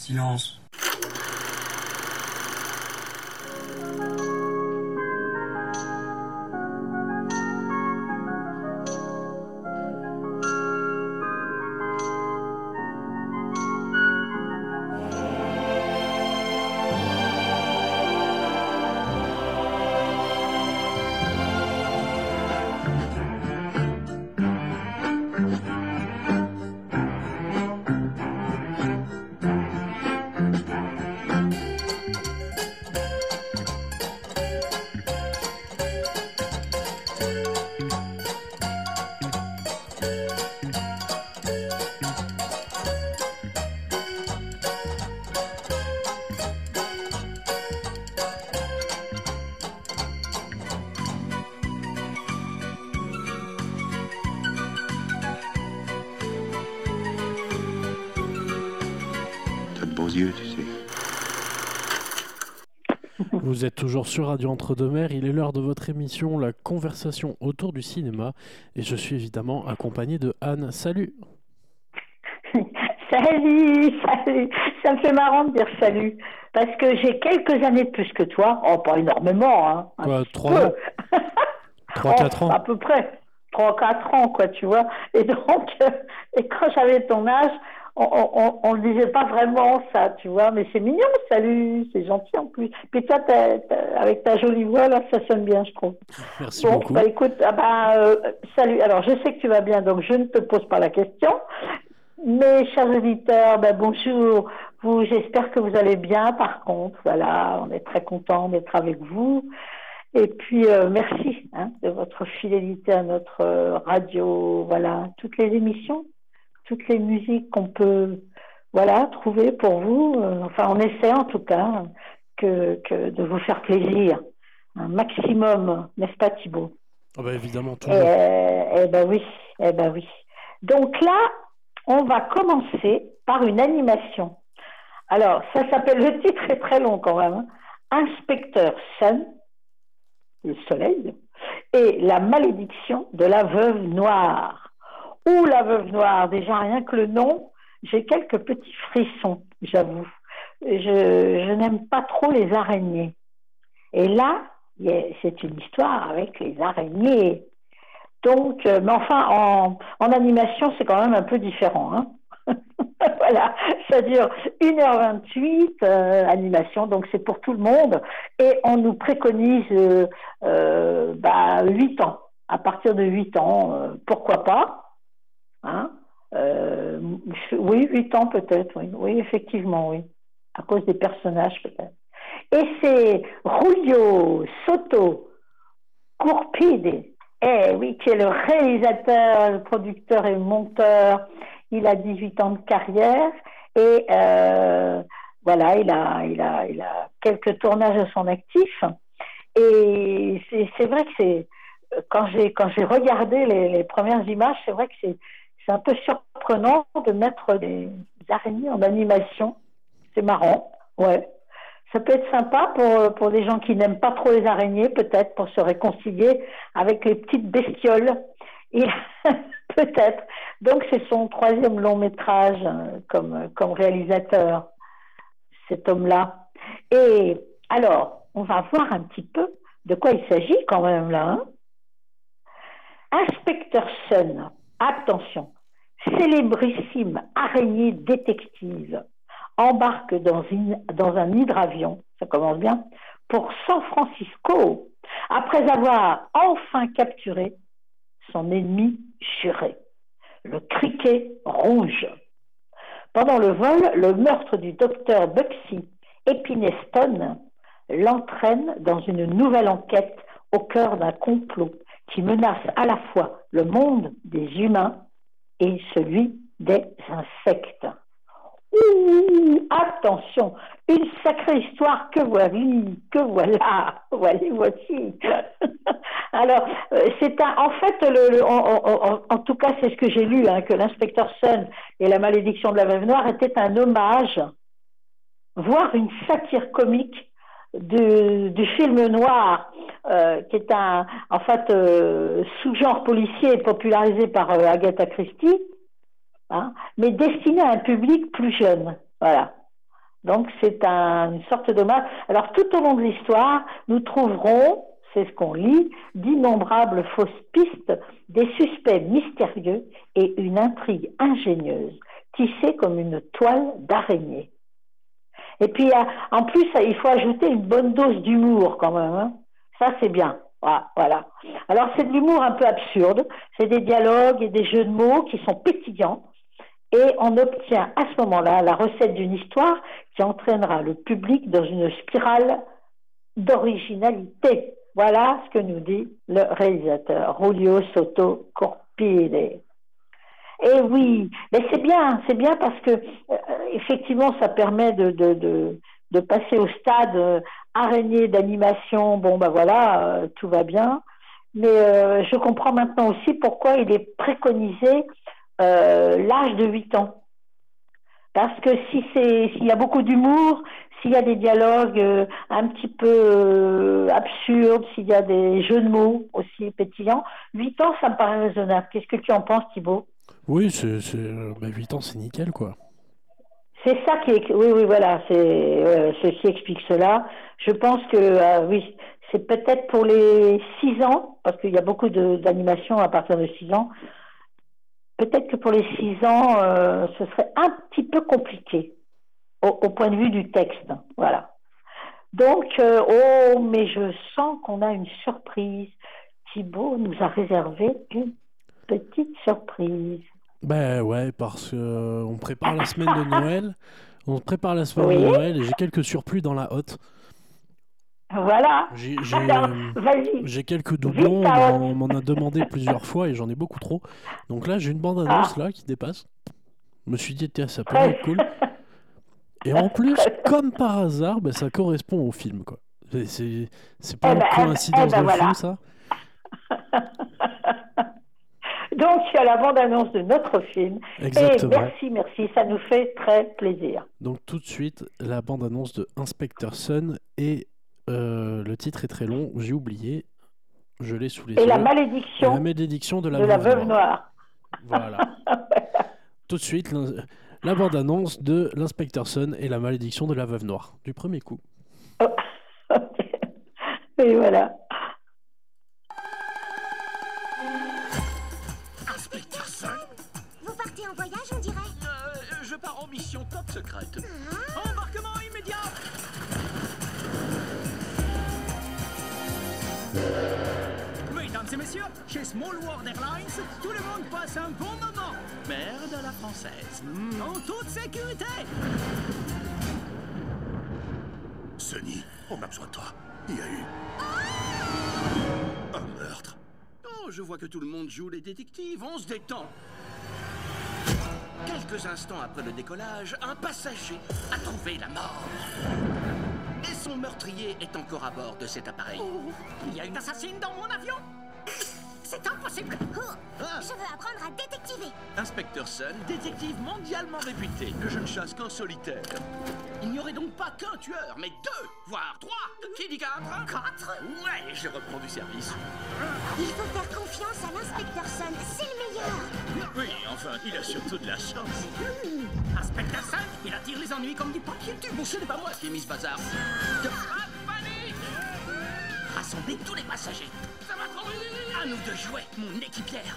Silence. Toujours sur Radio Entre-deux-Mers, il est l'heure de votre émission La conversation autour du cinéma et je suis évidemment accompagné de Anne. Salut Salut, salut. Ça me fait marrant de dire salut. Parce que j'ai quelques années de plus que toi. Oh, pas énormément, hein. Quoi, petit trois peu. ans 3-4 Oh, ans À peu près. 3-4 ans, quoi, tu vois. Et donc, euh, et quand j'avais ton âge, on, le disait pas vraiment ça, tu vois. Mais c'est mignon, salut, c'est gentil en plus. Puis toi, t'as- avec ta jolie voix, là, ça sonne bien, je trouve. Merci Bon, beaucoup. bah écoute, ah bah, euh, salut. Alors, je sais que tu vas bien, donc je ne te pose pas la question. Mes chers auditeurs, bah, bonjour. Vous, j'espère que vous allez bien. Par contre, voilà, on est très content d'être avec vous. Et puis, euh, merci hein, de votre fidélité à notre euh, radio. Voilà, toutes les émissions, toutes les musiques qu'on peut, voilà, trouver pour vous. Euh, enfin, on essaie en tout cas que, que de vous faire plaisir un maximum, n'est-ce pas Thibault? Ah bah évidemment, eh, toujours. eh ben oui, eh ben oui. Donc là, on va commencer par une animation. Alors, ça s'appelle, le titre est très long quand même, hein. Inspecteur Sun, le soleil, et la malédiction de la veuve noire. Ou la veuve noire, déjà rien que le nom, j'ai quelques petits frissons, j'avoue. Je, n'aime pas trop les araignées. Et là, c'est une histoire avec les araignées. Donc, euh, mais enfin, en, animation, c'est quand même un peu différent. hein. voilà, ça dure 1h28, euh, animation, donc c'est pour tout le monde. Et on nous préconise euh, euh, bah, 8 ans. À partir de 8 ans, euh, pourquoi pas hein? Euh, Oui, 8 ans peut-être, oui. oui, effectivement, oui. À cause des personnages peut-être. Et c'est Julio Soto Courpide, eh oui, qui est le réalisateur, le producteur et le monteur. Il a 18 ans de carrière et euh, voilà, il a, il, a, il a quelques tournages à son actif. Et c'est c'est vrai que c'est quand j'ai quand j'ai regardé les, les premières images, c'est vrai que c'est c'est un peu surprenant de mettre des araignées en animation. C'est marrant, ouais. Ça peut être sympa pour, pour des gens qui n'aiment pas trop les araignées, peut-être pour se réconcilier avec les petites bestioles. Et peut-être. Donc c'est son troisième long métrage euh, comme, comme réalisateur, cet homme-là. Et alors, on va voir un petit peu de quoi il s'agit quand même là. hein. Inspecteur Sun, attention, célébrissime araignée détective, embarque dans, un hydravion, ça commence bien, pour San Francisco, après avoir enfin capturé son ennemi juré, le criquet rouge. Pendant le vol, le meurtre du docteur Buxy Epineston l'entraîne dans une nouvelle enquête au cœur d'un complot qui menace à la fois le monde des humains et celui des insectes. Ouh, attention, une sacrée histoire que voici, que voilà, voilà, voici. Alors, euh, c'est un, en fait, en tout cas, c'est ce que j'ai lu, hein, que l'inspecteur Sun et la malédiction de la Veuve Noire étaient un hommage, voire une satire comique du, film noir, euh, qui est un, en fait, euh, sous-genre policier popularisé par euh, Agatha Christie, hein, mais destiné à un public plus jeune. Voilà. Donc c'est un, une sorte d'hommage. Alors tout au long de l'histoire, nous trouverons, c'est ce qu'on lit, d'innombrables fausses pistes, des suspects mystérieux et une intrigue ingénieuse, tissée comme une toile d'araignée. Et puis en plus, il faut ajouter une bonne dose d'humour quand même. Hein. Ça c'est bien. Voilà. Alors c'est de l'humour un peu absurde, c'est des dialogues et des jeux de mots qui sont pétillants et on obtient à ce moment-là la recette d'une histoire qui entraînera le public dans une spirale d'originalité. Voilà ce que nous dit le réalisateur Julio Soto Corpide. Et oui, mais c'est bien, c'est bien parce que euh, effectivement, ça permet de, passer au stade euh, araignée d'animation. Bon, ben voilà, euh, tout va bien. Mais je comprends maintenant aussi pourquoi il est préconisé l'âge de 8 ans. Parce que si c'est s'il y a beaucoup d'humour, s'il y a des dialogues un petit peu absurdes, s'il y a des jeux de mots aussi pétillants, 8 ans, ça me paraît raisonnable. Qu'est-ce que tu en penses, Thibault Oui, c'est, 8 bah, ans, c'est nickel, quoi. C'est ça qui est, oui, oui, voilà, c'est ce qui explique cela. Je pense que oui, c'est peut-être pour les 6 ans, parce qu'il y a beaucoup d'animations à partir de 6 ans peut-être que pour les six ans, euh, ce serait un petit peu compliqué au, point de vue du texte. Voilà. Donc, euh, oh, mais je sens qu'on a une surprise. Thibault nous a réservé une petite surprise. Ben ouais, parce qu'on euh, prépare la semaine de Noël. On prépare la semaine de Noël et j'ai quelques surplus dans la hotte. Voilà. J'ai quelques doublons, on m'en a demandé plusieurs fois et j'en ai beaucoup trop. Donc là, j'ai une bande-annonce ah. là qui dépasse. Je me suis dit, tiens, ça peut être cool. Et en plus, comme par hasard, ben, ça correspond au film. quoi. C'est pas eh une ben, coïncidence eh ben, de fou, ça? Donc, il y a la bande-annonce de notre film. Exactement. Et merci, merci, ça nous fait très plaisir. Donc, tout de suite, la bande-annonce de Inspector Sun et euh, le titre est très long, j'ai oublié. Je l'ai sous les yeux. Et la malédiction, la malédiction de la, veuve, noire. Voilà. Tout de suite, la bande-annonce de l'inspecteur Sun et la malédiction de la veuve noire, du premier coup. Oh, et voilà. En voyage, on dirait euh, Je pars en mission top secrète. Ah. Embarquement immédiat Mesdames et messieurs, chez Small World Airlines, tout le monde passe un bon moment. Merde à la française. Hmm. En toute sécurité. Sonny, on a besoin de toi. Il y a eu... un meurtre. Oh, je vois que tout le monde joue les détectives. On se détend. Quelques instants après le décollage, un passager a trouvé la mort. Et son meurtrier est encore à bord de cet appareil. Il y a une assassine dans mon avion C'est impossible oh, ah. Je veux apprendre à détectiver Inspecteur Sun, détective mondialement réputé, que je ne chasse qu'en solitaire. Il n'y aurait donc pas qu'un tueur, mais deux, voire trois Qui dit quatre? Quatre Ouais, je reprends du service. Il faut faire confiance à l'inspecteur Sun, c'est le meilleur Oui, enfin, il a surtout de la chance. Hmm. Inspecteur Sun, il attire les ennuis comme du papier tube. Ce n'est pas moi qui ai mis ce bazar. De panique Rassemblez tous les passagers. Ça va trop vite À nous de jouer, mon équipière.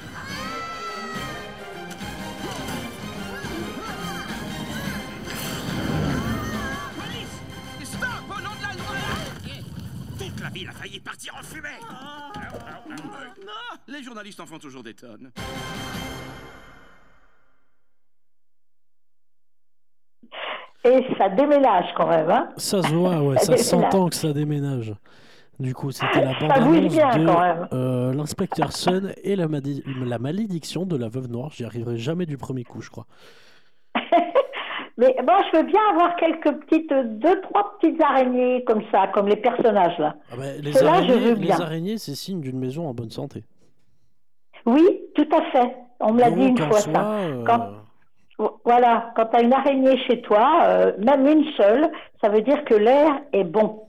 Toute la ville a failli partir en fumée Non, les journalistes en font toujours des tonnes. Et ça déménage quand même, hein Ça se voit, ouais, ça, s'entend que ça déménage. Du coup, c'était la bande-annonce de euh, l'inspecteur Sun et la, la, malédiction de la veuve noire. J'y arriverai jamais du premier coup, je crois. Mais bon, je veux bien avoir quelques petites, deux, trois petites araignées comme ça, comme les personnages là. Ah ben, les, araignées, les araignées, c'est signe d'une maison en bonne santé. Oui, tout à fait. On me l'a dit une fois ça. Euh, voilà, quand tu as une araignée chez toi, euh, même une seule, ça veut dire que l'air est bon.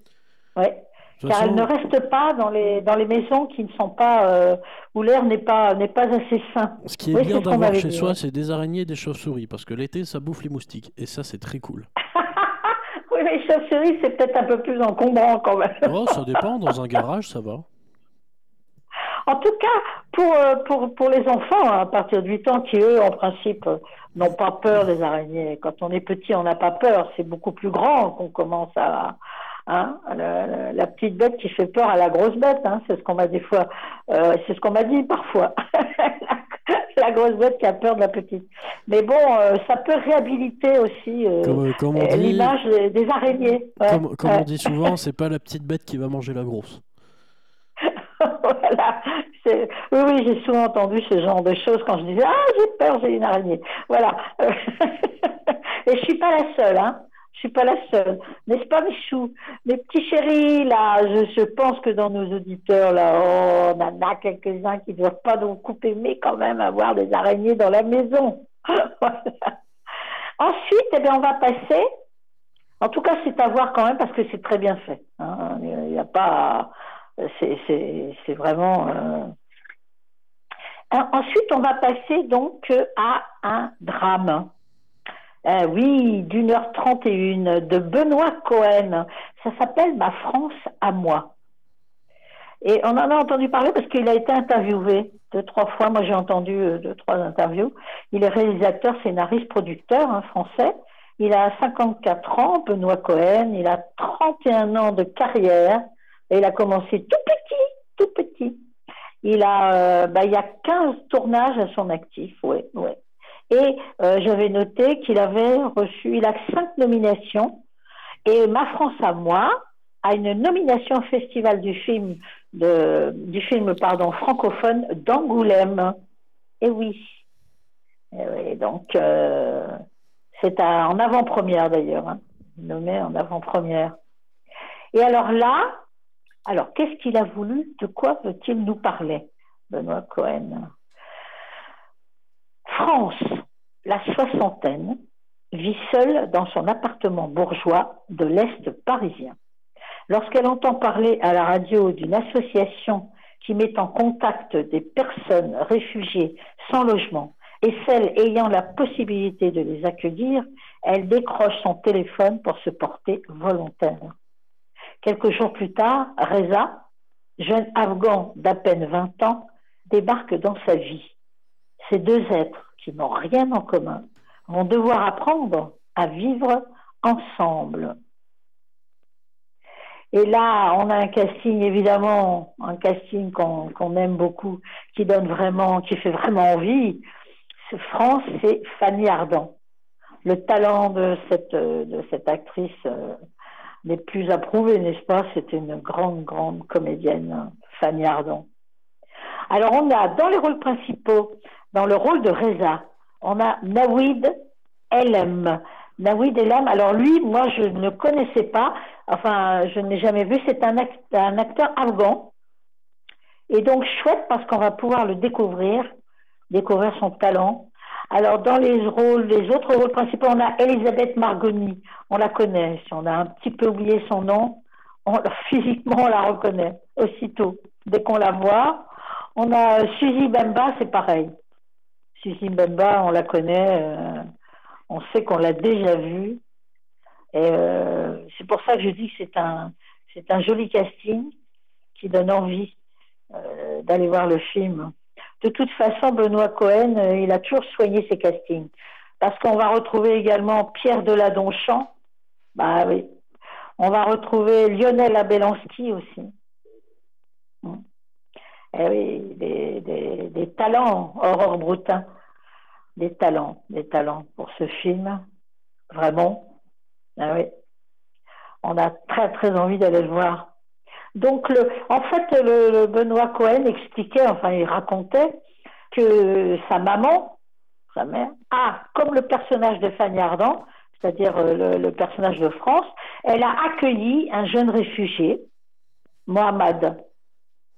Ouais. Car elle ne reste pas dans les, dans les maisons qui ne sont pas euh, où l'air n'est pas n'est pas assez sain. Ce qui est bien d'avoir chez soi, c'est des araignées et des chauves-souris parce que l'été ça bouffe les moustiques et ça c'est très cool. mais chauves-souris, c'est peut-être un peu plus encombrant quand même. Oh, ça dépend. Dans un garage, ça va. En tout cas, pour, euh, pour, pour les enfants, hein, à partir de 8 ans, qui eux, en principe, n'ont pas peur des araignées. Quand on est petit, on n'a pas peur. C'est beaucoup plus grand qu'on commence à, Hein, la, petite bête qui fait peur à la grosse bête, hein, c'est ce qu'on m'a des fois, euh, c'est ce qu'on m'a dit parfois. la grosse bête qui a peur de la petite. Mais bon, euh, ça peut réhabiliter aussi euh, l'image des, araignées. comme, on dit souvent, c'est pas la petite bête qui va manger la grosse. voilà. Oui, oui, j'ai souvent entendu ce genre de choses quand je disais Ah, j'ai peur, j'ai une araignée. Voilà. Et je suis pas la seule. Hein. Pas la seule. N'est-ce pas, Michou Mes petits chéris, là, je, pense que dans nos auditeurs, là, oh, on en a quelques-uns qui ne doivent pas nous couper, mais quand même avoir des araignées dans la maison. Ensuite, eh bien, on va passer. En tout cas, c'est à voir quand même parce que c'est très bien fait. Hein. Il n'y a pas. C'est vraiment. Euh, ensuite, on va passer donc à un drame. Euh, oui, d'une heure trente et une, de Benoît Cohen. Ça s'appelle Ma France à moi. Et on en a entendu parler parce qu'il a été interviewé deux, trois fois. Moi, j'ai entendu euh, deux, trois interviews. Il est réalisateur, scénariste, producteur hein, français. Il a 54 ans, Benoît Cohen. Il a 31 ans de carrière. Et il a commencé tout petit, tout petit. Il a, euh, bah, il y a 15 tournages à son actif, oui, oui. Et euh, j'avais noté qu'il avait reçu, il a cinq nominations. Et Ma France à moi a une nomination au Festival du film, du film pardon, francophone d'Angoulême. Et oui. Et donc, euh, c'est en avant-première d'ailleurs, hein, nommé en avant-première. Et alors là, alors qu'est-ce qu'il a voulu? De quoi veut-il nous parler, Benoît Cohen? France, la soixantaine, vit seule dans son appartement bourgeois de l'Est parisien. Lorsqu'elle entend parler à la radio d'une association qui met en contact des personnes réfugiées sans logement et celles ayant la possibilité de les accueillir, elle décroche son téléphone pour se porter volontaire. Quelques jours plus tard, Reza, jeune afghan d'à peine 20 ans, débarque dans sa vie. Ces deux êtres qui n'ont rien en commun vont devoir apprendre à vivre ensemble. Et là, on a un casting, évidemment, un casting qu'on aime beaucoup, qui donne vraiment, qui fait vraiment envie. France, c'est Fanny Ardant. Le talent de cette, actrice euh, n'est plus approuvé, n'est-ce pas? C'est une grande, grande comédienne, Fanny Ardant. Alors, on a dans les rôles principaux dans le rôle de Reza, on a Nawid Elm. Nawid Elm, alors lui, moi, je ne connaissais pas, enfin, je ne l'ai jamais vu, c'est un, un acteur afghan. Et donc, chouette parce qu'on va pouvoir le découvrir, découvrir son talent. Alors, dans les rôles, les autres rôles principaux, on a Elisabeth Margoni. On la connaît. Si on a un petit peu oublié son nom, physiquement, on la reconnaît aussitôt. Dès qu'on la voit. On a Suzy Bemba, c'est pareil. On la connaît, euh, on sait qu'on l'a déjà vue. Et euh, c'est pour ça que je dis que c'est un, joli casting qui donne envie euh, d'aller voir le film. De toute façon, Benoît Cohen, il a toujours soigné ses castings. Parce qu'on va retrouver également Pierre Deladonchamp. Bah oui. On va retrouver Lionel Abelansky aussi. Eh oui, des, des talents, Aurore Broutin des talents, des talents pour ce film. Vraiment. Ah oui. On a très très envie d'aller le voir. Donc, le, en fait, le, Benoît Cohen expliquait, enfin, il racontait que sa maman, sa mère, a, comme le personnage de Fanny Ardant, c'est-à-dire euh, le, personnage de France, elle a accueilli un jeune réfugié, Mohamed.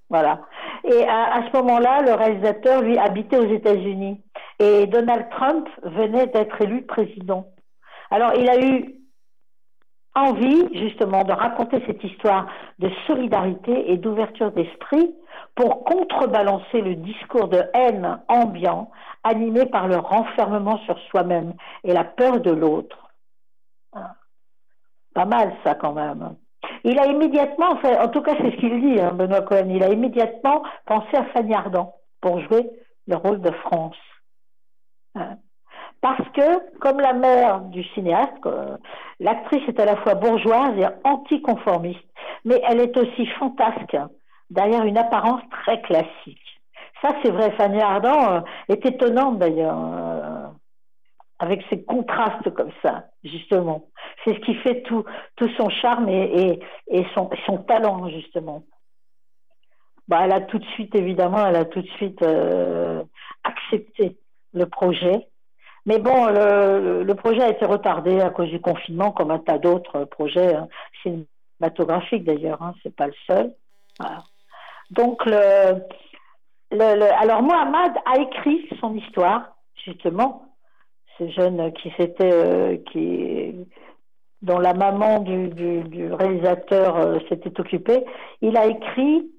Voilà. Et à, ce moment-là, le réalisateur, lui, habitait aux États-Unis. Et Donald Trump venait d'être élu président. Alors il a eu envie justement de raconter cette histoire de solidarité et d'ouverture d'esprit pour contrebalancer le discours de haine ambiant animé par le renfermement sur soi-même et la peur de l'autre. Pas mal ça quand même. Il a immédiatement, enfin, en tout cas c'est ce qu'il dit, hein, Benoît Cohen, il a immédiatement pensé à Fanny Ardant pour jouer le rôle de France. Hein. Parce que, comme la mère du cinéaste, l'actrice est à la fois bourgeoise et anticonformiste, mais elle est aussi fantasque, derrière une apparence très classique. Ça, c'est vrai, Fanny Ardant euh, est étonnante d'ailleurs, euh, avec ses contrastes comme ça, justement. C'est ce qui fait tout, son charme et, son, talent, justement. Bah, elle a tout de suite, évidemment, elle a tout de suite euh, accepté le projet. Mais bon, le, projet a été retardé à cause du confinement, comme un tas d'autres projets hein, cinématographiques d'ailleurs, hein, c'est pas le seul. Donc, alors Mohamed a écrit son histoire, justement, ce jeune qui s'était, euh, qui, dont la maman du, du, réalisateur euh, s'était occupée, il a écrit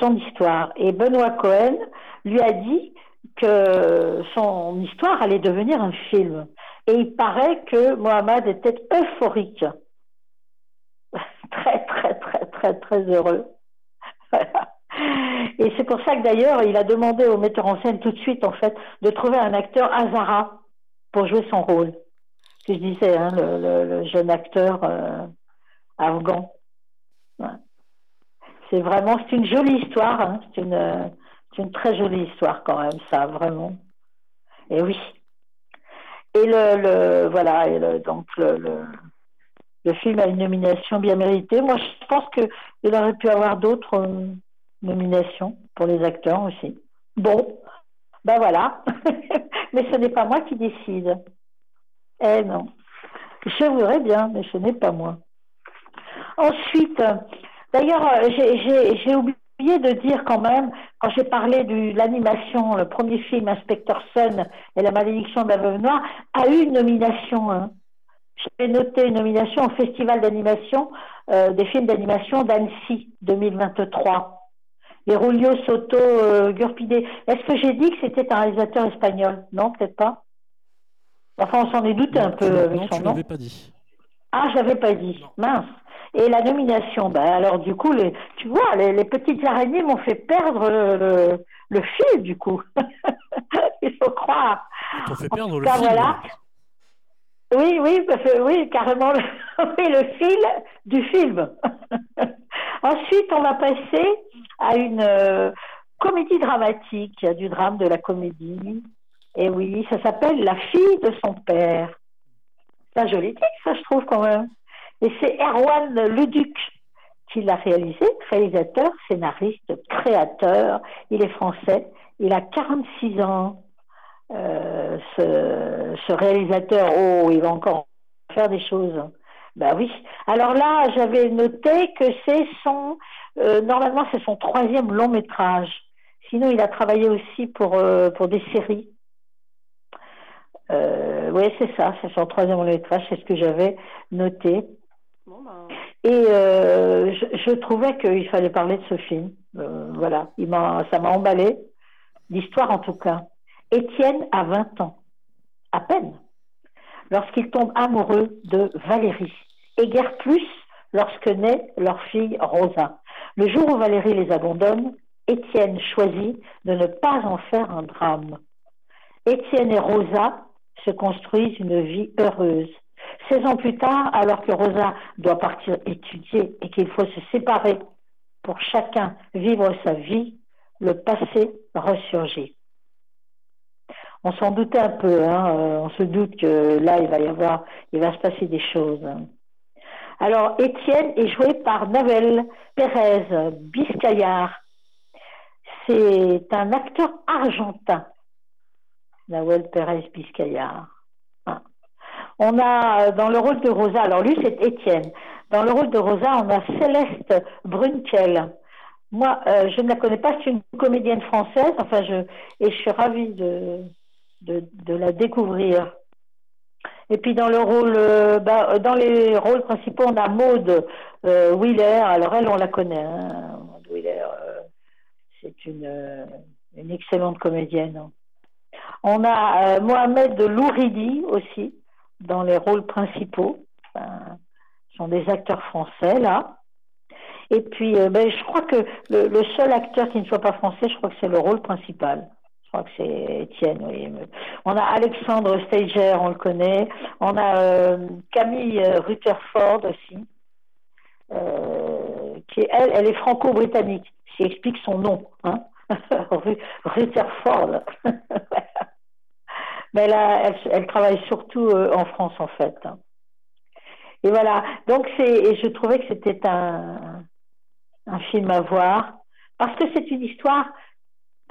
son histoire. Et Benoît Cohen lui a dit que son histoire allait devenir un film. Et il paraît que Mohamed était euphorique. très, très, très, très, très heureux. Et c'est pour ça que d'ailleurs, il a demandé au metteur en scène tout de suite, en fait, de trouver un acteur Azara pour jouer son rôle. Ce que je disais, hein, le, jeune acteur euh, afghan. C'est vraiment, c'est une jolie histoire. Hein. c'est une, très jolie histoire quand même, ça, vraiment. Et oui. Et le, le voilà, et le, donc le, le, film a une nomination bien méritée. Moi, je pense qu'il aurait pu avoir d'autres euh, nominations pour les acteurs aussi. Bon, ben voilà. mais ce n'est pas moi qui décide. Eh non. Je voudrais bien, mais ce n'est pas moi. Ensuite, d'ailleurs, euh, j'ai oublié de dire quand même, quand j'ai parlé de l'animation, le premier film, Inspecteur Sun et la malédiction de la veuve noire, a eu une nomination. Hein. J'ai noté une nomination au Festival d'animation euh, des films d'animation d'Annecy 2023. Les Rulio Soto euh, Gurpide. Est-ce que j'ai dit que c'était un réalisateur espagnol? Non, peut-être pas. Enfin, on s'en est douté un peu avec non, son tu nom. pas dit. Ah, j'avais pas dit. Mince. Et la nomination, ben alors du coup, les, tu vois, les, petites araignées m'ont fait perdre le, le, fil, du coup. Il faut croire. T'ont fait perdre le fil. Oui, oui, oui, carrément, le, fil du film. Ensuite, on va passer à une euh, comédie dramatique, du drame de la comédie. Et oui, ça s'appelle La fille de son père. C'est un joli titre, ça, je trouve, quand même. Et c'est Erwan Leduc qui l'a réalisé, réalisateur, scénariste, créateur. Il est français. Il a 46 ans. Euh, ce, réalisateur, oh, il va encore faire des choses. Ben oui. Alors là, j'avais noté que c'est son, euh, normalement, c'est son troisième long métrage. Sinon, il a travaillé aussi pour, euh, pour des séries. oui, c'est ça, c'est son troisième long métrage, c'est ce que j'avais noté. Ben. Et je, trouvais qu'il fallait parler de ce film. Voilà, il ça m'a emballé. L'histoire en tout cas. Étienne a 20 ans, à peine, lorsqu'il tombe amoureux de Valérie. Et guère plus lorsque naît leur fille Rosa. Le jour où Valérie les abandonne, Étienne choisit de ne pas en faire un drame. Étienne et Rosa se construisent une vie heureuse. 16 ans plus tard, alors que Rosa doit partir étudier et qu'il faut se séparer pour chacun vivre sa vie, le passé ressurgit. On s'en doutait un peu, hein, euh, on se doute que là, il va y avoir, il va se passer des choses. Alors, Étienne est joué par Navel Pérez Biscayar. C'est un acteur argentin, Navel Pérez Biscayar. On a euh, dans le rôle de Rosa, alors lui c'est Étienne. Dans le rôle de Rosa, on a Céleste Brunkel. Moi, euh, je ne la connais pas, c'est une comédienne française. Enfin, je et je suis ravie de de, la découvrir. Et puis dans le rôle, euh, bah, dans les rôles principaux, on a Maude Wheeler. Alors elle, on la connaît. Hein. Maude Wheeler, c'est une une excellente comédienne. On a Mohamed Louridi aussi dans les rôles principaux. Ce sont des acteurs français, là. Et puis, euh, ben, je crois que le, seul acteur qui ne soit pas français, je crois que c'est le rôle principal. Crois que c'est Étienne. On a Alexandre Stager, on le connaît. On a euh, Camille euh, Rutherford aussi, est, elle, est franco-britannique, ce explique son nom. Hein Rutherford. Mais elle, travaille surtout en France, en fait. Et voilà. Donc, c'est, et je trouvais que c'était un film à voir, parce que c'est une histoire,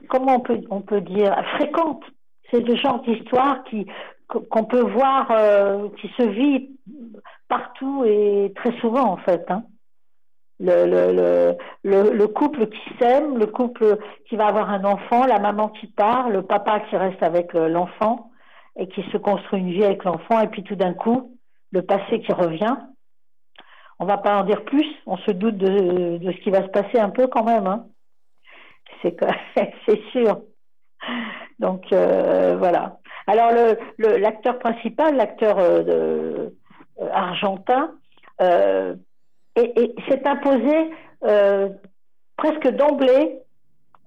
comment on peut, on peut dire, fréquente. C'est le genre d'histoire qui, qu'on peut voir, euh, qui se vit partout et très souvent en fait. Hein. Le, le, le, le, couple qui s'aime, le couple qui va avoir un enfant, la maman qui part, le papa qui reste avec l'enfant et qui se construit une vie avec l'enfant, et puis tout d'un coup, le passé qui revient. On va pas en dire plus, on se doute de, ce qui va se passer un peu quand même. Hein. C'est, sûr. Donc euh, voilà. Alors l'acteur principal, l'acteur euh, euh, argentin, s'est imposé presque d'emblée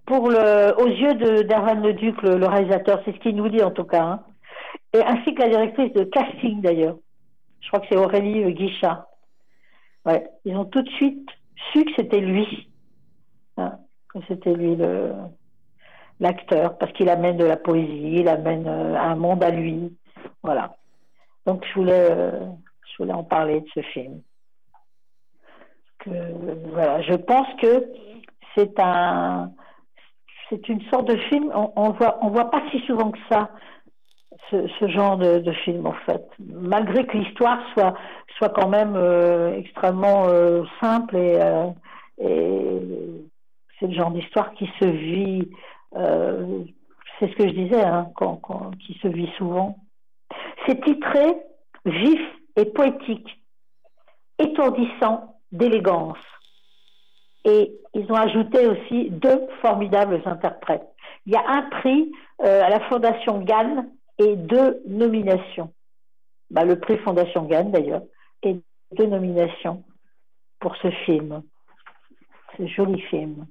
aux yeux de d'Arvan Leduc, le, réalisateur, c'est ce qu'il nous dit en tout cas, hein. et ainsi que la directrice de casting d'ailleurs. Je crois que c'est Aurélie Guichard. Ouais, ils ont tout de suite su que c'était lui, c'était lui l'acteur, parce qu'il amène de la poésie, il amène euh, un monde à lui, voilà. Donc je voulais, euh, en parler de ce film. Voilà, je pense que c'est un, une sorte de film. On, on voit, pas si souvent que ça ce, genre de, film en fait, malgré que l'histoire soit quand même euh, extrêmement simple et c'est le genre d'histoire qui se vit, c'est ce que je disais, hein, qui se vit souvent. C'est titré vif et poétique, étourdissant d'élégance. Et ils ont ajouté aussi deux formidables interprètes. Il y a un prix à la Fondation Gann et deux nominations. Bah, le prix Fondation Gann d'ailleurs, et deux nominations pour ce film. Ce joli film.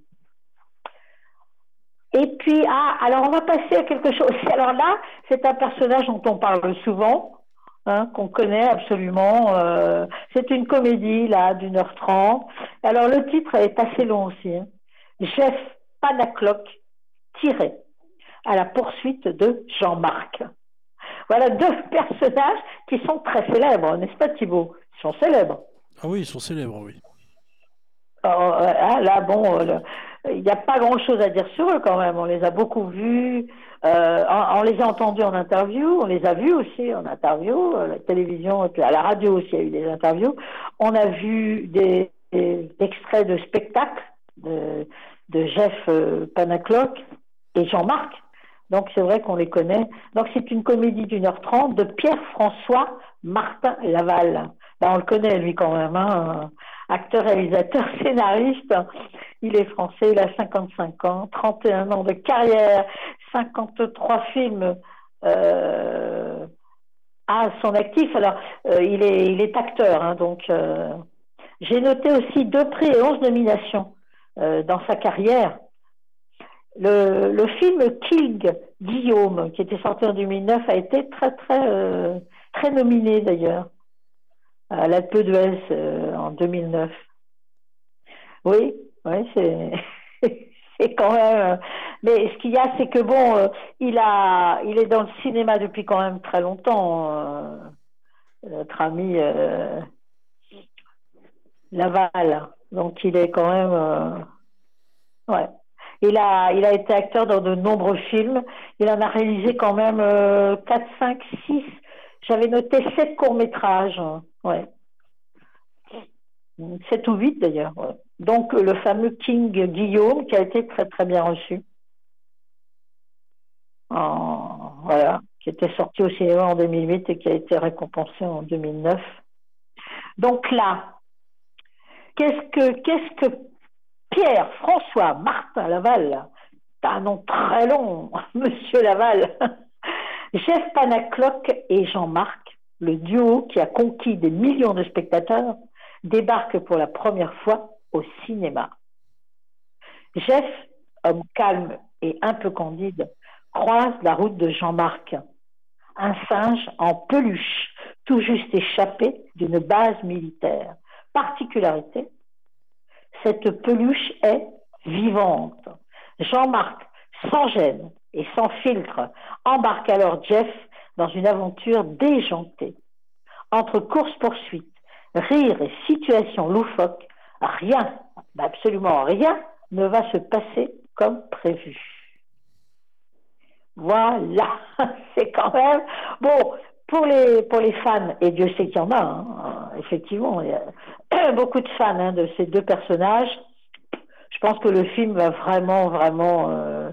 Et puis, ah, alors on va passer à quelque chose. Alors là, c'est un personnage dont on parle souvent, hein, qu'on connaît absolument. Euh, c'est une comédie, là, d'une heure trente. Alors le titre est assez long aussi. Hein. Jeff Panaclock, tiré à la poursuite de Jean-Marc. Voilà deux personnages qui sont très célèbres, n'est-ce pas Thibault? Ils sont célèbres. Ah oui, ils sont célèbres, oui. Oh, ah, là, bon, euh, il n'y a pas grand-chose à dire sur eux quand même. On les a beaucoup vus, euh, on, les a entendus en interview, on les a vus aussi en interview, à la télévision, à la radio aussi, il y a eu des interviews. On a vu des, extraits de spectacles de, de Jeff euh, Panaclock et Jean-Marc. Donc c'est vrai qu'on les connaît. Donc c'est une comédie d'une heure trente de Pierre-François Martin Laval. Ben, on le connaît lui quand même, hein, acteur, réalisateur, scénariste. Il est français, il a 55 ans, 31 ans de carrière, 53 films euh, à son actif. Alors euh, il, est, il est acteur, hein, donc euh, j'ai noté aussi deux prix et onze nominations dans sa carrière. Le, film King Guillaume, qui était sorti en 2009, a été très très très nominé d'ailleurs à euh, en 2009. Oui, oui, c'est quand même. Euh, mais ce qu'il y a, c'est que bon, il a, il est dans le cinéma depuis quand même très longtemps. notre ami Laval, donc il est quand même. ouais. Il a, été acteur dans de nombreux films. Il en a réalisé quand même 4, 5, 6. J'avais noté 7 courts-métrages. Ouais. 7 ou 8 d'ailleurs. Donc le fameux King Guillaume qui a été très très bien reçu. voilà, qui était sorti au cinéma en 2008 et qui a été récompensé en 2009. Donc là, qu'est-ce que qu'est-ce que Pierre, François, Martin Laval. Un nom très long, Monsieur Laval. Jeff Panaclock et Jean-Marc, le duo qui a conquis des millions de spectateurs, débarque pour la première fois au cinéma. Jeff, homme calme et un peu candide, croise la route de Jean-Marc, un singe en peluche, tout juste échappé d'une base militaire. Particularité, cette peluche est vivante. Jean-Marc, sans gêne et sans filtre, embarque alors Jeff dans une aventure déjantée. Entre course-poursuite, rire et situation loufoque, rien, absolument rien, ne va se passer comme prévu. Voilà, c'est quand même bon pour les pour les fans et Dieu sait qu'il y en a. Hein, effectivement, il y a beaucoup de fans hein, de ces deux personnages. Je pense que le film va vraiment vraiment euh,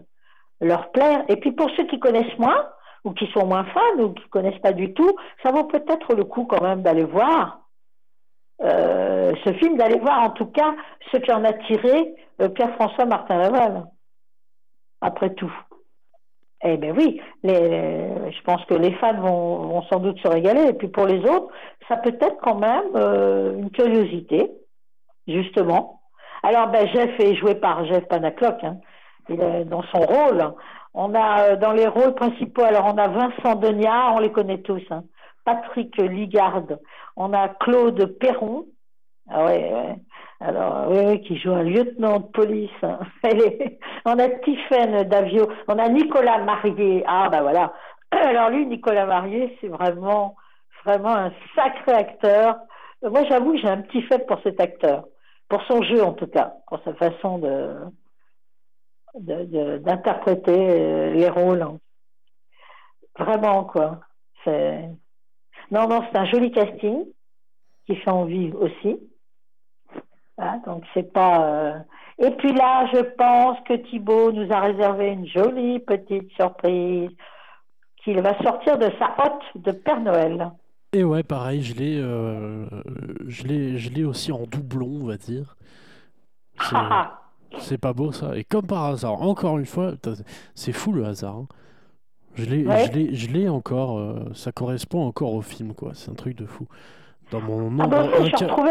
leur plaire. Et puis pour ceux qui connaissent moins ou qui sont moins fans ou qui connaissent pas du tout, ça vaut peut-être le coup quand même d'aller voir euh, ce film, d'aller voir en tout cas ce qui en a tiré euh, Pierre-François Martin Laval. Après tout. Eh bien oui, je pense que les fans vont, sans doute se régaler. Et puis pour les autres, ça peut être quand même euh, une curiosité, justement. Alors ben, Jeff est joué par Jeff Panaclock, hein. dans son rôle. On a dans les rôles principaux, alors on a Vincent Denia, on les connaît tous, hein. Patrick Ligarde, on a Claude Perron, ah Alors, oui, qui joue un lieutenant de police. Hein. On a Tiffaine Davio, on a Nicolas Marié. Ah, ben voilà. Alors lui, Nicolas Marié, c'est vraiment, vraiment un sacré acteur. Moi, j'avoue, j'ai un petit fait pour cet acteur, pour son jeu en tout cas, pour sa façon d'interpréter euh, les rôles. Vraiment, quoi. C'est... Non, non, c'est un joli casting qui fait envie aussi. Hein, donc c'est pas. Euh, et puis là, je pense que Thibaut nous a réservé une jolie petite surprise qu'il va sortir de sa hotte de Père Noël. Et ouais, pareil, je l'ai, euh, je l'ai, je l'ai aussi en doublon, on va dire. C'est, pas beau ça. Et comme par hasard, encore une fois, c'est fou le hasard. Hein. Je l'ai, je l'ai, je l'ai encore. Euh, ça correspond encore au film, quoi. C'est un truc de fou. Dans mon ah bah nombre,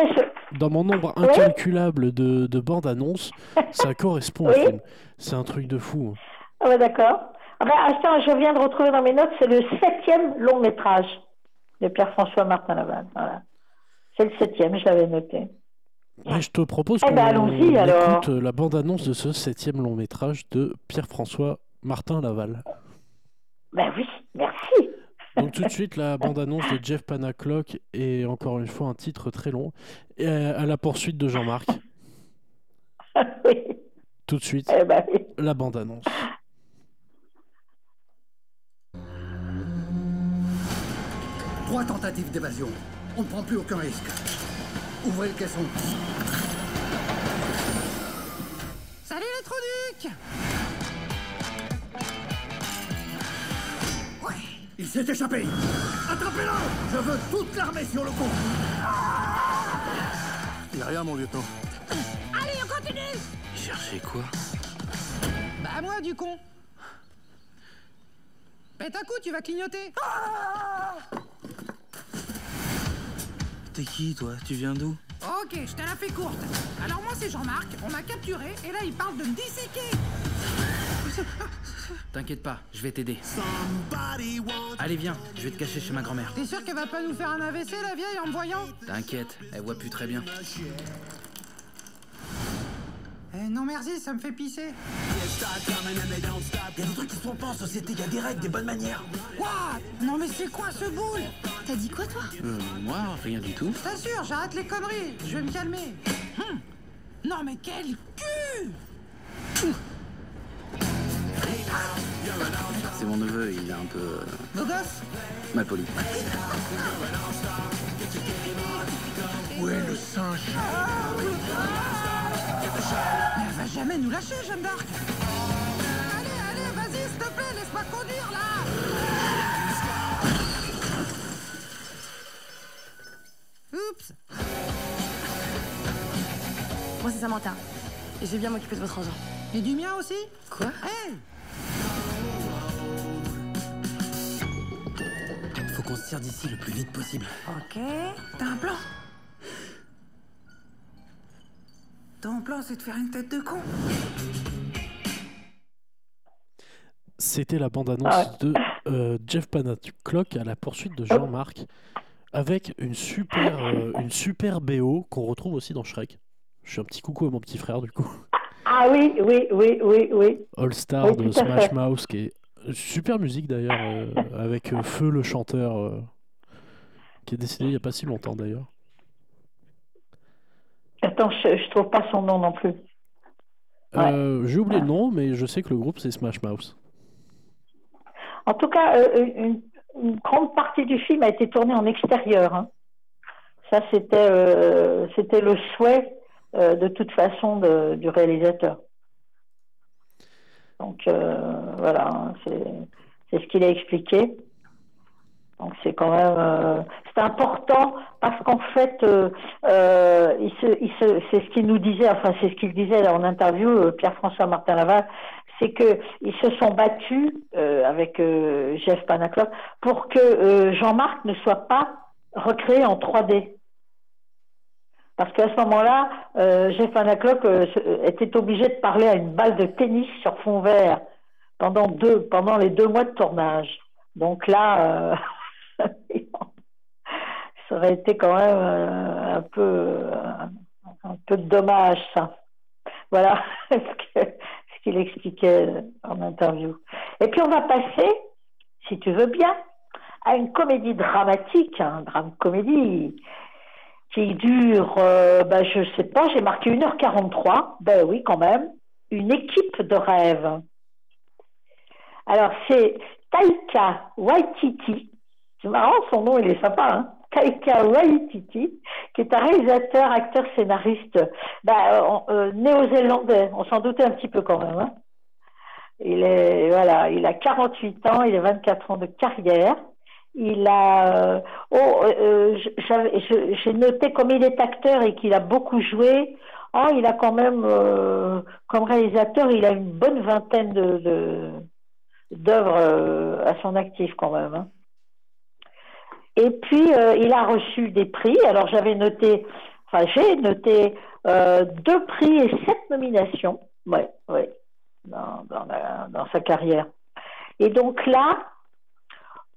Dans mon nombre incalculable de, de bandes annonces, ça correspond au film. C'est un truc de fou. Ah ouais, d'accord. Ah bah, je viens de retrouver dans mes notes, c'est le septième long métrage de Pierre-François Martin Laval. Voilà. C'est le septième, je l'avais noté. je te propose eh qu'on écoute la bande-annonce de ce septième long métrage de Pierre-François Martin Laval. Ben oui, merci. Donc tout de suite, la bande-annonce de Jeff Panaclock et encore une fois un titre très long, et à la poursuite de Jean-Marc. oui. Tout de suite, eh ben la bande-annonce. Trois tentatives d'évasion. On ne prend plus aucun risque. Ouvrez le caisson. Salut les trous Il s'est échappé. Attrapez-le. Je veux toute l'armée sur le coup Il a rien, mon lieutenant. Allez, on continue. Cherchez quoi? Bah moi, du con. Pète un coup, tu vas clignoter. T'es qui, toi? Tu viens d'où? Ok, je te la fais courte. Alors moi, c'est Jean-Marc, on m'a capturé, et là, il parle de me disséquer T'inquiète pas, je vais t'aider. Allez, viens, je vais te cacher chez ma grand-mère. T'es sûr qu'elle va pas nous faire un AVC, la vieille, en me voyant? T'inquiète, elle voit plus très bien. Eh non merci, ça me fait pisser. Y'a des trucs qui sont pas en société, y a des règles, des bonnes manières. Quoi Non mais c'est quoi ce boule? T'as dit quoi toi? Euh, moi, rien du tout. T'assures, j'arrête les conneries, je vais me calmer. Hum. Non mais quel cul c'est mon neveu, il est un peu. Beau gosse Mal poli. Où est le singe Mais elle va jamais nous lâcher, Jeanne d'Arc Allez, allez, vas-y, s'il te plaît, laisse-moi conduire, là Oups Moi, c'est Samantha. Et je vais bien m'occuper de votre argent. Et du mien aussi Quoi? Hey qu'on se tire d'ici le plus vite possible. Ok. T'as un plan? Ton plan, c'est de faire une tête de con C'était la bande-annonce ah de euh, Jeff Panaclock à la poursuite de Jean-Marc avec une super, euh, une super BO qu'on retrouve aussi dans Shrek. Je suis un petit coucou à mon petit frère du coup. Ah oui, oui, oui, oui, oui. All Star de Smash Mouth, qui est super musique d'ailleurs, euh, avec Feu le chanteur, qui est décédé il n'y a pas si longtemps d'ailleurs. Attends, je, ne trouve pas son nom non plus. J'ai oublié le nom, mais je sais que le groupe c'est Smash Mouth. En tout cas, une, une grande partie du film a été tournée en extérieur. Hein. Ça, c'était euh, c'était le souhait euh, de toute façon du réalisateur. Donc euh, voilà, c'est ce qu'il a expliqué. Donc c'est quand même c'est important parce qu'en fait il c'est ce qu'il nous disait, enfin c'est ce qu'il disait en interview Pierre-François Martin Laval, c'est qu'ils se sont battus euh, avec euh, Jeff Panaclock pour que euh, Jean-Marc ne soit pas recréé en 3D. Parce qu'à ce moment-là, Jeff Panaclock était obligé de parler à une balle de tennis sur fond vert pendant, les deux mois de tournage. Donc là, ça aurait été quand même un peu, un peu dommage, ça. Voilà. qu'il expliquait en interview. Et puis on va passer, si tu veux bien, à une comédie dramatique, un drame comédie qui dure, euh, ben, je sais pas, j'ai marqué 1h43, ben oui quand même, une équipe de rêve. Alors c'est Taika Waititi, c'est marrant, son nom il est sympa, hein Taika Waititi, qui est un réalisateur, acteur, scénariste bah, euh, néo-zélandais. On s'en doutait un petit peu quand même. Hein. Il est voilà, il a 48 ans, il a 24 ans de carrière. Il a, euh, oh, euh, j'ai noté comme il est acteur et qu'il a beaucoup joué. Oh, il a quand même, comme réalisateur, il a une bonne vingtaine de d'œuvres à son actif quand même. Hein. Et puis, euh, il a reçu des prix. Alors, j'avais noté, enfin, j'ai noté euh, deux prix et sept nominations. Ouais, ouais, dans, dans, sa carrière. Et donc là,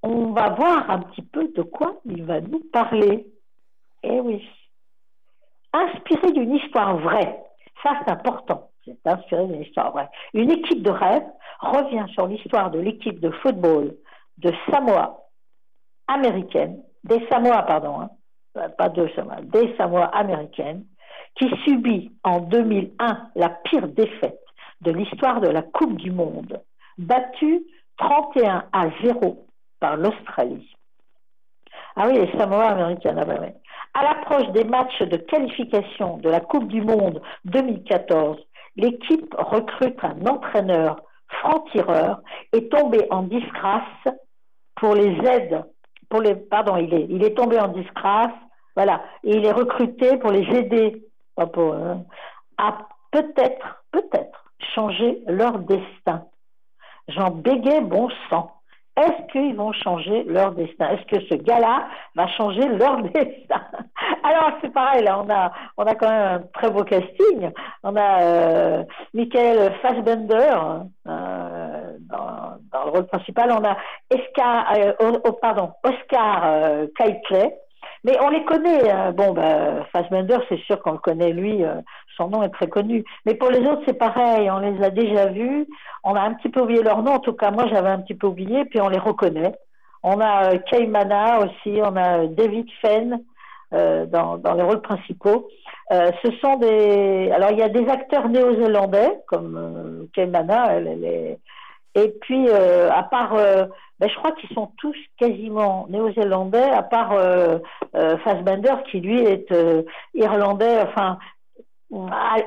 on va voir un petit peu de quoi il va nous parler. Eh oui. Inspiré d'une histoire vraie. Ça, c'est important. C'est inspiré d'une histoire vraie. Une équipe de rêve revient sur l'histoire de l'équipe de football de Samoa américaine, des Samoa, pardon, hein, euh, pas de Samoa, des Samoa américaines, qui subit en 2001 la pire défaite de l'histoire de la Coupe du Monde, battue 31 à 0 par l'Australie. Ah oui, les Samoa américaines. À l'approche des matchs de qualification de la Coupe du Monde 2014, l'équipe recrute un entraîneur franc-tireur et tombé en disgrâce pour les aides les, pardon, il est, il est tombé en disgrâce, voilà, et il est recruté pour les aider euh, à peut-être, peut-être changer leur destin. J'en bégais bon sang. Est-ce qu'ils vont changer leur destin? Est-ce que ce gars-là va changer leur destin? Alors c'est pareil, là on a on a quand même un très beau casting. On a euh, Michael Fassbender euh, dans, le rôle principal. On a Oscar, euh, oh, pardon, Oscar euh, mais on les connaît. Hein. Bon, bah, Fassbender, c'est sûr qu'on le connaît, lui, euh, son nom est très connu. Mais pour les autres, c'est pareil, on les a déjà vus, on a un petit peu oublié leur nom, en tout cas, moi, j'avais un petit peu oublié, puis on les reconnaît. On a euh, Kay Mana aussi, on a euh, David Fenn euh, dans, les rôles principaux. ce sont des... Alors, il y a des acteurs néo-zélandais, comme Mana, elle est et puis, euh, à part, euh, ben, je crois qu'ils sont tous quasiment néo-zélandais, à part euh, euh Fassbender, qui lui est irlandais, enfin,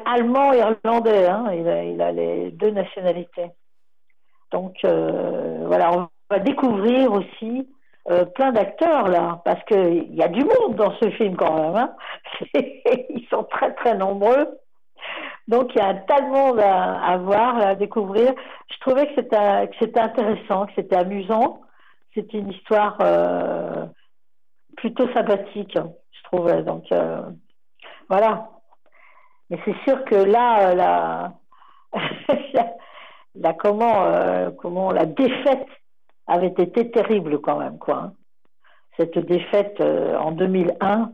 allemand irlandais, hein, il, a, les deux nationalités. Donc, voilà, on va découvrir aussi plein d'acteurs là, parce qu'il y a du monde dans ce film quand même. Hein. Ils sont très très nombreux. Donc il y a tellement à, à voir, à découvrir. Je trouvais que c'était, intéressant, que c'était amusant. C'était une histoire euh, plutôt sympathique, je trouvais. Donc euh, voilà. Mais c'est sûr que là, la, la, comment, comment la défaite avait été terrible quand même, quoi. Hein. Cette défaite en 2001,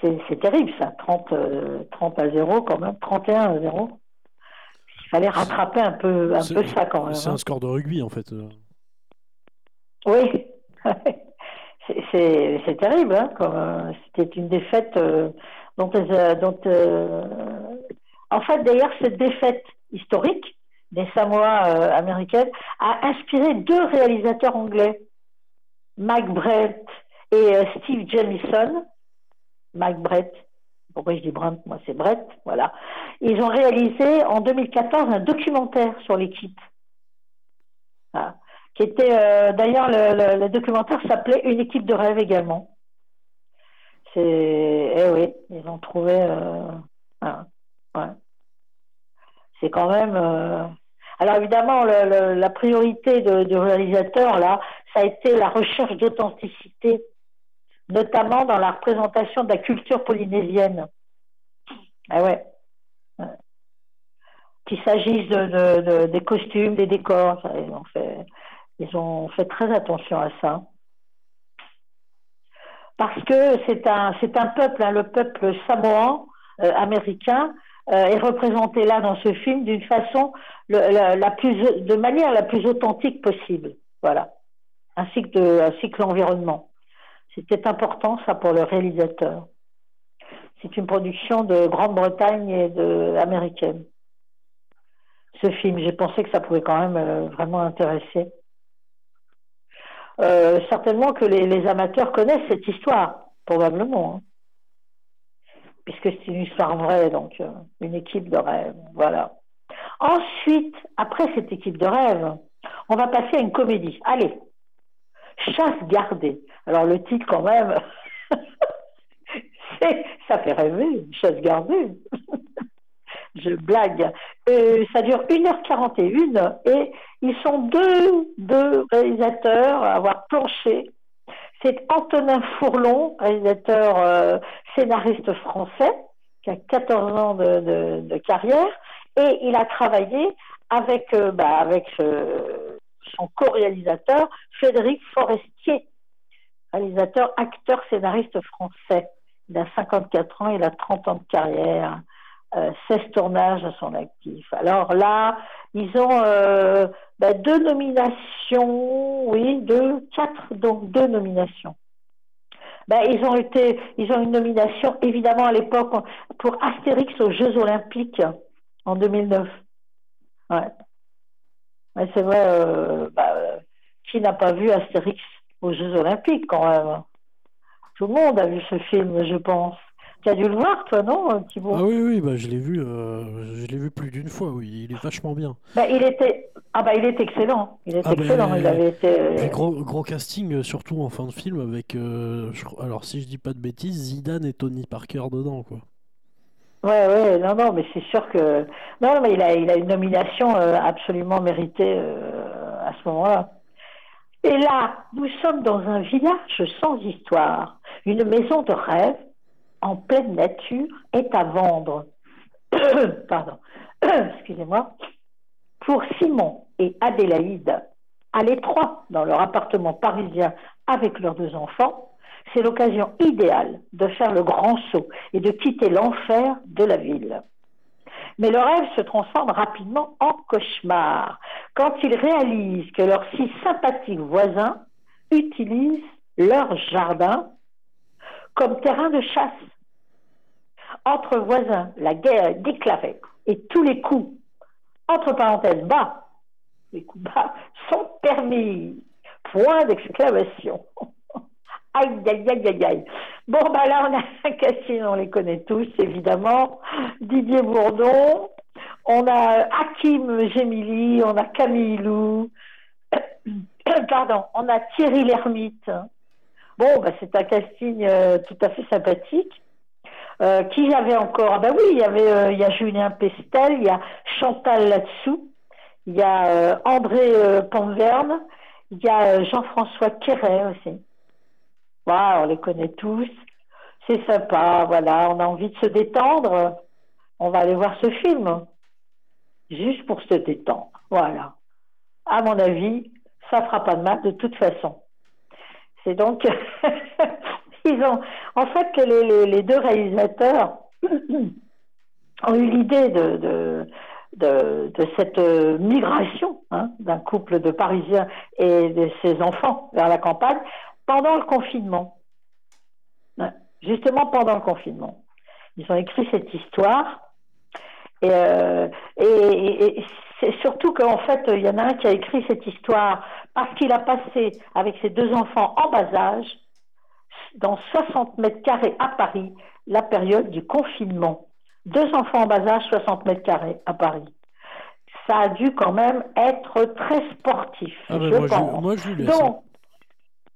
c'est terrible ça, 30, 30 à 0 quand même, 31 à 0. Il fallait rattraper un peu, un peu ça quand même. C'est un hein. score de rugby en fait. Oui, c'est terrible. Hein, euh, C'était une défaite euh, dont, euh, dont en fait d'ailleurs cette défaite historique des Samoa américaines a inspiré deux réalisateurs anglais, Mike Brett et Steve Jamison. Mike Brett, pourquoi je dis Brent? Moi c'est Brett, voilà. Ils ont réalisé en 2014 un documentaire sur l'équipe. Voilà qui était euh, d'ailleurs le, documentaire s'appelait Une équipe de rêve également. C'est eh oui, ils ont trouvé euh, ouais. C'est quand même euh, alors évidemment la priorité du réalisateur là, ça a été la recherche d'authenticité, notamment dans la représentation de la culture polynésienne. Ah ouais. Qu'il s'agisse de, des costumes, des décors, fait ils ont fait très attention à ça. Parce que c'est un, c'est un peuple, hein, le peuple samoan euh, américain euh, est représenté là dans ce film d'une façon la, plus, de manière la plus authentique possible. Voilà. Ainsi que, ainsi que l'environnement. C'était important ça pour le réalisateur. C'est une production de Grande-Bretagne et de américaine. Ce film, j'ai pensé que ça pouvait quand même euh, vraiment intéresser. Euh, certainement que les, amateurs connaissent cette histoire, probablement. Hein. Puisque c'est une histoire vraie, donc euh, une équipe de rêve. Voilà. Ensuite, après cette équipe de rêve, on va passer à une comédie. Allez, Chasse gardée. Alors le titre quand même, ça fait rêver, Chasse gardée je blague. Euh, ça dure 1h41 et ils sont deux, réalisateurs à avoir planché. C'est Antonin Fourlon, réalisateur euh, scénariste français, qui a 14 ans de, carrière, et il a travaillé avec, euh, bah, avec son co-réalisateur, Frédéric Forestier, réalisateur, acteur, scénariste français. Il a 54 ans, il a 30 ans de carrière. 16 euh, tournages à son actif. Alors là, ils ont euh, bah, deux nominations, oui, deux, quatre, donc deux nominations. Bah, ils ont été, ils ont une nomination évidemment à l'époque pour Astérix aux Jeux Olympiques en 2009. Ouais. c'est vrai, euh, bah, qui n'a pas vu Astérix aux Jeux Olympiques quand même? Tout le monde a vu ce film, je pense. Tu as dû le voir, toi, non, Thibault Ah oui, oui, bah, je l'ai vu, euh, je l'ai vu plus d'une fois. Oui, il est vachement bien. Bah, il était, ah bah, il est excellent. Il est ah, excellent. il avait été. Euh, gros, gros casting, euh, surtout en fin de film, avec, alors si je dis pas de bêtises, Zidane et Tony Parker dedans, quoi. Ouais, ouais, non, non, mais c'est sûr que non, mais il a, il a une nomination absolument méritée à ce moment-là. Et là, nous sommes dans un village sans histoire, une maison de rêve en pleine nature est à vendre. Pardon. Excusez-moi. Pour Simon et Adélaïde, à l'étroit dans leur appartement parisien avec leurs deux enfants, c'est l'occasion idéale de faire le grand saut et de quitter l'enfer de la ville. Mais le rêve se transforme rapidement en cauchemar quand ils réalisent que leurs six sympathiques voisins utilisent leur jardin comme terrain de chasse. Entre voisins, la guerre déclarée et tous les coups, entre parenthèses, bas, les coups bas, sont permis. Point d'exclamation. aïe, aïe, aïe, aïe, aïe. Bon, bah là, on a un casting, on les connaît tous, évidemment. Didier Bourdon, on a Hakim Gemili, on a Camille Lou, pardon, on a Thierry Lhermitte. Bon, bah, c'est un casting euh, tout à fait sympathique. Euh, qui y avait encore? Ah ben oui, il y avait euh, y a Julien Pestel, il y a Chantal Latsou, il y a euh, André Panverne, il y a Jean-François Quéret aussi. Voilà, on les connaît tous. C'est sympa, voilà, on a envie de se détendre. on va aller voir ce film. Juste pour se détendre. Voilà. À mon avis, ça fera pas de mal de toute façon. C'est donc, ils ont, en fait, les, deux réalisateurs ont eu l'idée de, cette migration hein, d'un couple de Parisiens et de ses enfants vers la campagne pendant le confinement. Justement pendant le confinement. Ils ont écrit cette histoire. Et, euh, et c'est surtout qu'en fait, il y en a un qui a écrit cette histoire parce qu'il a passé avec ses deux enfants en bas âge, dans 60 mètres carrés à Paris, la période du confinement. Deux enfants en bas âge, 60 mètres carrés à Paris. Ça a dû quand même être très sportif, ah ben, je pense. moi, je donc,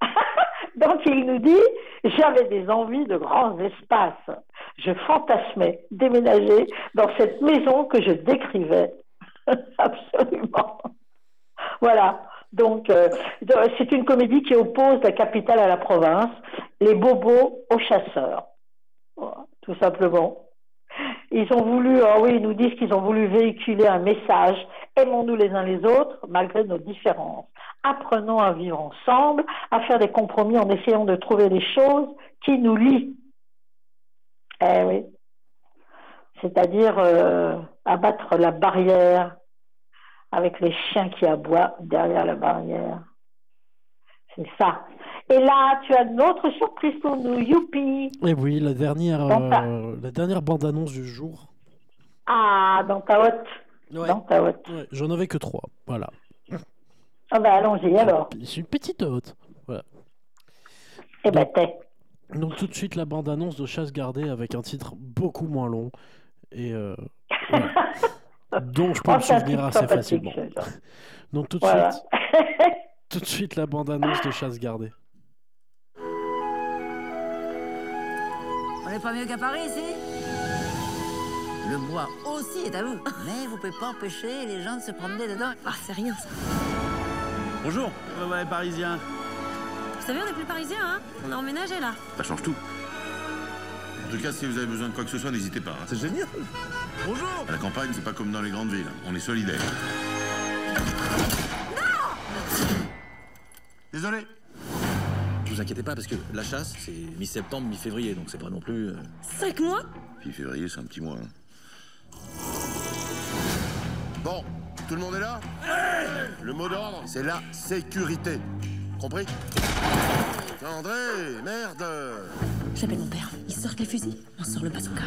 donc, il nous dit, j'avais des envies de grands espaces. Je fantasmais déménager dans cette maison que je décrivais. Absolument. Voilà. Donc, euh, c'est une comédie qui oppose la capitale à la province, les bobos aux chasseurs. tout simplement. Ils ont voulu, ah oui, ils nous disent qu'ils ont voulu véhiculer un message aimons-nous les uns les autres malgré nos différences. Apprenons à vivre ensemble, à faire des compromis en essayant de trouver des choses qui nous lient. Eh oui. C'est-à-dire euh, abattre la barrière avec les chiens qui aboient derrière la barrière. C'est ça. Et là, tu as une autre surprise pour nous, youpi. Et eh oui, la dernière, euh, la dernière bande-annonce du jour. Ah, dans ta hotte. Dans ta hotte. J'en avais que trois, voilà. Ah bah allons-y alors. C'est une petite hotte, voilà. Eh ben t'es. Donc tout de suite la bande-annonce de Chasse gardée avec un titre beaucoup moins long. Et euh, dont je peux me souvenir assez facilement. Donc tout de suite, tout de suite la bande-annonce de Chasse gardée. On n'est pas mieux qu'à Paris ici Le bois aussi est à vous. Mais vous pouvez pas empêcher les gens de se promener dedans. Ah, c'est rien ça. Bonjour, ouais, parisien. Vous savez, on n'est plus parisien, hein On a emménagé là. Ça change tout. En tout cas, si vous avez besoin de quoi que ce soit, n'hésitez pas. Hein. C'est génial. Bonjour. À la campagne, c'est pas comme dans les grandes villes. On est solidaires. Non Désolé. Ne vous inquiétez pas, parce que la chasse, c'est mi-septembre, mi-février, donc c'est pas non plus... Euh... Cinq mois? Mi-février, c'est un petit mois. Hein. Bon, tout le monde est là? Le mot d'ordre, c'est la sécurité. Compris? André, merde J'appelle mon père. Ils sortent les fusils, on sort le bazooka.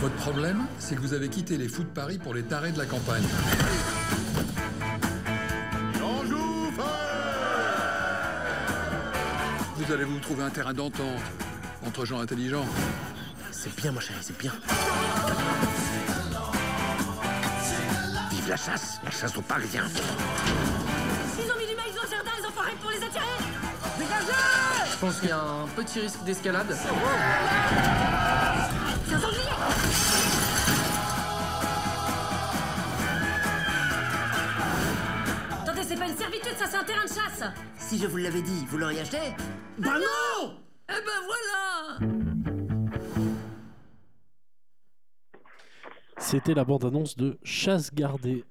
Votre problème, c'est que vous avez quitté les fous de Paris pour les tarés de la campagne. Vous allez vous trouver un terrain d'entente entre gens intelligents. C'est bien, mon chéri, c'est bien. Vive la chasse, la chasse aux Parisiens. Je pense qu'il y a un petit risque d'escalade. C'est un sanglier Attendez, c'est pas une servitude, ça c'est un terrain de chasse Si je vous l'avais dit, vous l'auriez acheté Bah non Eh ben voilà C'était la bande-annonce de Chasse gardée.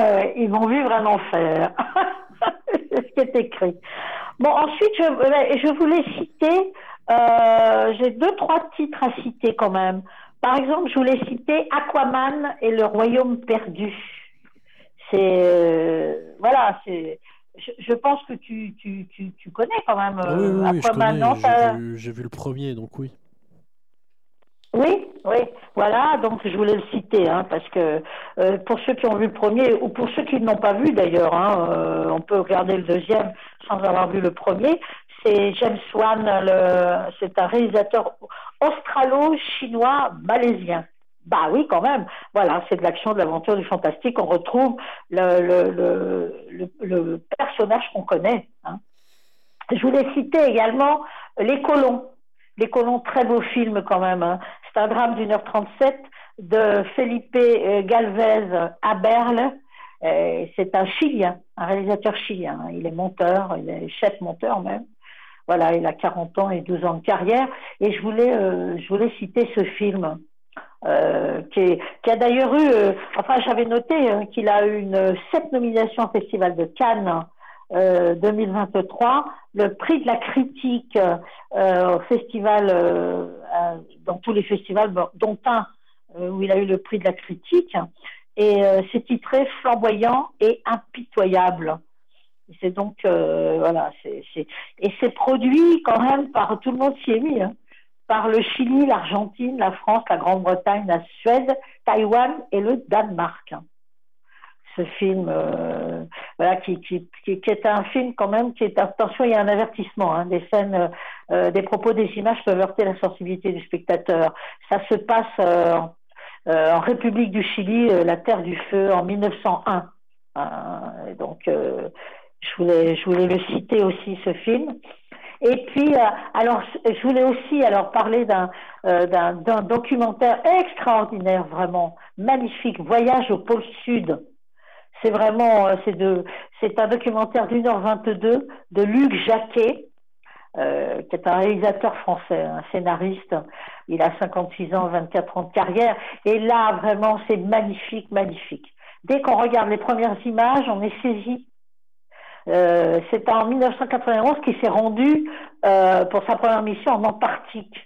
Euh, ils vont vivre un enfer. C'est ce qui est écrit. Bon, ensuite, je, euh, je voulais citer, euh, j'ai deux, trois titres à citer quand même. Par exemple, je voulais citer Aquaman et le Royaume perdu. C'est, voilà, c'est, je, pense que tu, tu, tu, tu, connais quand même oui, Aquaman. J'ai vu le premier, donc oui. Oui, oui, voilà, donc je voulais le citer, hein, parce que euh, pour ceux qui ont vu le premier, ou pour ceux qui ne l'ont pas vu d'ailleurs, hein, euh, on peut regarder le deuxième sans avoir vu le premier, c'est James Wan, c'est un réalisateur australo-chinois malaisien. Bah oui, quand même. Voilà, c'est de l'action, de l'aventure, du fantastique. On retrouve le, le, le, le personnage qu'on connaît. Hein. Je voulais citer également Les Colons. Les Colons, très beau film quand même. Hein. C'est un drame d'une heure trente-sept de Felipe euh, Galvez à Berle. Euh, c'est un Chilien, un réalisateur chilien. Hein. Il est monteur, il est chef monteur même. Voilà, il a 40 ans et 12 ans de carrière. Et je voulais, euh, je voulais citer ce film. qui, a d'ailleurs eu, enfin j'avais noté qu'il a eu une, sept nominations au Festival de Cannes 2023, le prix de la critique au festival, dans tous les festivals, dont un où il a eu le prix de la critique, et c'est titré Flamboyant et impitoyable. C'est donc, euh, voilà, c'est, et c'est produit quand même par, tout le monde s'y est mis, hein. par le Chili, l'Argentine, la France, la Grande-Bretagne, la Suède, Taïwan et le Danemark. Ce film, euh, voilà, qui, qui, qui, est un film quand même qui est, attention, il y a un avertissement, hein, des scènes, euh, des propos, des images peuvent heurter la sensibilité du spectateur. Ça se passe en République du Chili, la Terre du Feu, en 1901. donc, je voulais, je voulais le citer aussi, ce film. Et puis, euh, alors, je voulais aussi alors parler euh, d'un d'un documentaire extraordinaire, vraiment magnifique, Voyage au pôle Sud. C'est vraiment, euh, c'est de, c'est un documentaire d'une heure 22 de Luc Jacquet, qui est un réalisateur français, un scénariste. Il a 56 ans, 24 ans de carrière. Et là, vraiment, c'est magnifique, magnifique. Dès qu'on regarde les premières images, on est saisi euh, c'est en 1991 qu'il s'est rendu euh, pour sa première mission en Antarctique.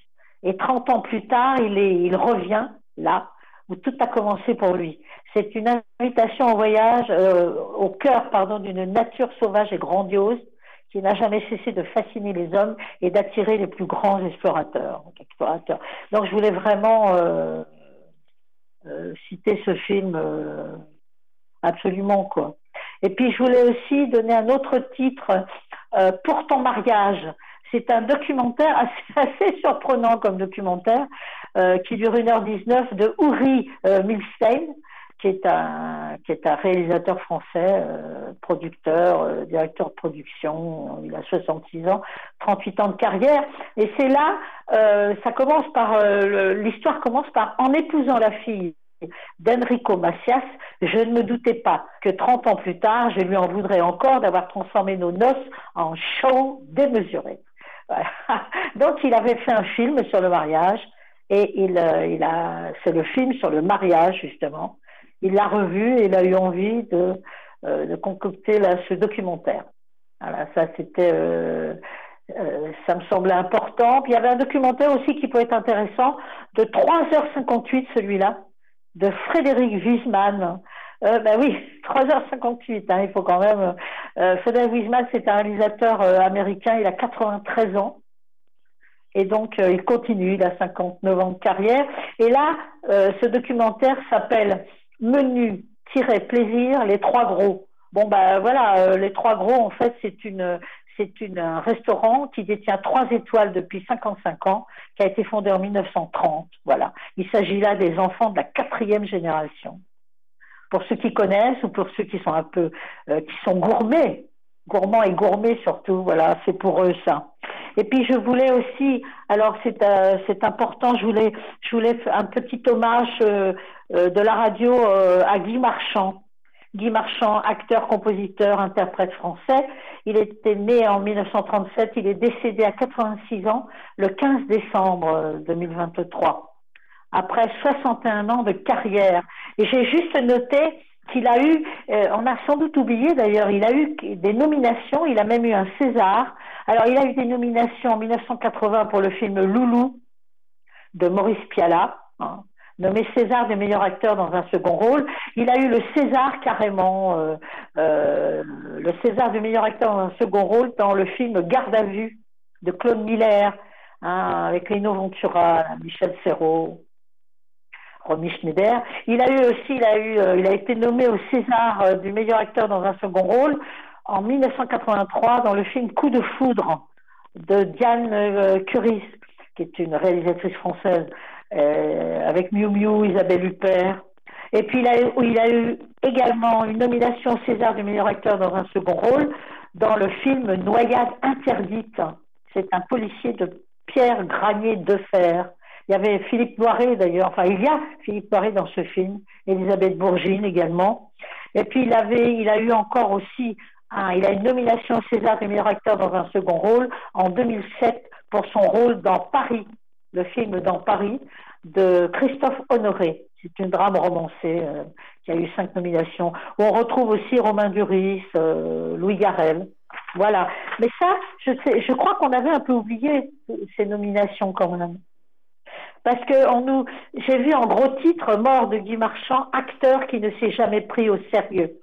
Et 30 ans plus tard, il, est, il revient là où tout a commencé pour lui. C'est une invitation au voyage euh, au cœur pardon, d'une nature sauvage et grandiose qui n'a jamais cessé de fasciner les hommes et d'attirer les plus grands explorateurs. Donc je voulais vraiment euh, euh, citer ce film absolument quoi. Et puis je voulais aussi donner un autre titre pour ton mariage. C'est un documentaire assez, surprenant comme documentaire qui dure 1h19 de Uri euh, Milstein, qui est un qui est un réalisateur français, producteur, directeur de production. Il a 66 ans, 38 ans de carrière. Et c'est là, ça commence par l'histoire commence par en épousant la fille d'Enrico Macias, je ne me doutais pas que 30 ans plus tard, je lui en voudrais encore d'avoir transformé nos noces en show démesuré. Donc il avait fait un film sur le mariage et il, euh, il a, c'est le film sur le mariage justement. Il l'a revu et il a eu envie de, euh, de concocter ce documentaire. Voilà, ça c'était, euh, ça me semblait important. Puis il y avait un documentaire aussi qui peut être intéressant de 3h58 celui-là de Frédéric Wiesmann. Euh, ben oui, 3h58, hein, il faut quand même. Euh, Frédéric Wiesmann, c'est un réalisateur euh, américain, il a 93 ans. Et donc, euh, il continue, il a 59 ans de carrière. Et là, ce documentaire s'appelle Menu-plaisir, les trois gros. Bon, ben voilà, les trois gros, en fait, c'est une, c'est un restaurant qui détient trois étoiles depuis 55 ans, qui a été fondé en 1930. Voilà. Il s'agit là des enfants de la quatrième génération. Pour ceux qui connaissent ou pour ceux qui sont un peu, euh, qui sont gourmets, gourmands et gourmets surtout, voilà, c'est pour eux ça. Et puis je voulais aussi, alors c'est euh, c'est important, je voulais je voulais un petit hommage euh, de la radio à Guy Marchand. Guy Marchand, acteur, compositeur, interprète français. Il était né en 1937, il est décédé à 86 ans le 15 décembre 2023, après 61 ans de carrière. Et j'ai juste noté qu'il a eu, euh, on a sans doute oublié d'ailleurs, il a eu des nominations, il a même eu un César. Alors il a eu des nominations en 1980 pour le film Loulou de Maurice Pialat. Hein nommé César des meilleurs acteurs dans un second rôle. Il a eu le César carrément, euh, euh, le César du meilleur acteur dans un second rôle dans le film Garde à vue de Claude Miller, hein, avec Lino Ventura, Michel Serrault. Romy Schneider. Il a eu aussi, il a eu, euh, il a été nommé au César du meilleur acteur dans un second rôle en 1983 dans le film Coup de foudre de Diane Curis, qui est une réalisatrice française. Euh, avec Miu Miu, Isabelle Huppert. Et puis il a, il a eu également une nomination au César du meilleur acteur dans un second rôle dans le film Noyade interdite. C'est un policier de Pierre Granier de Fer. Il y avait Philippe Noiret d'ailleurs, enfin il y a Philippe Noiret dans ce film, Elisabeth Bourgine également. Et puis il avait, il a eu encore aussi, il a une nomination César du meilleur acteur dans un second rôle en 2007 pour son rôle dans Paris, le film dans Paris, de Christophe Honoré. C'est une drame romancée euh, qui a eu cinq nominations. On retrouve aussi Romain Duris, euh, Louis Garel. Voilà. Mais ça, je, sais, je crois qu'on avait un peu oublié ces nominations quand même. Parce que j'ai vu en gros titre Mort de Guy Marchand, acteur qui ne s'est jamais pris au sérieux.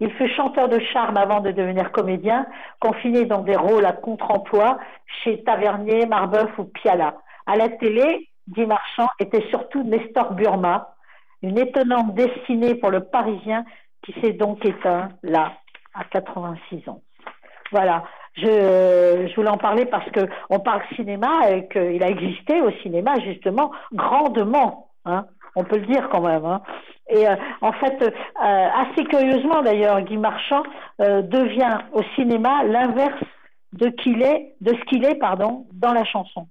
Il fut chanteur de charme avant de devenir comédien, confiné dans des rôles à contre-emploi chez Tavernier, Marbeuf ou Piala. À la télé, Guy Marchand était surtout Nestor Burma, une étonnante destinée pour le Parisien qui s'est donc éteint là, à 86 ans. Voilà, je, je voulais en parler parce que on parle cinéma et qu'il a existé au cinéma justement grandement. Hein, on peut le dire quand même. Hein. Et euh, en fait, euh, assez curieusement d'ailleurs, Guy Marchand euh, devient au cinéma l'inverse de qu'il est, de ce qu'il est, pardon, dans la chanson.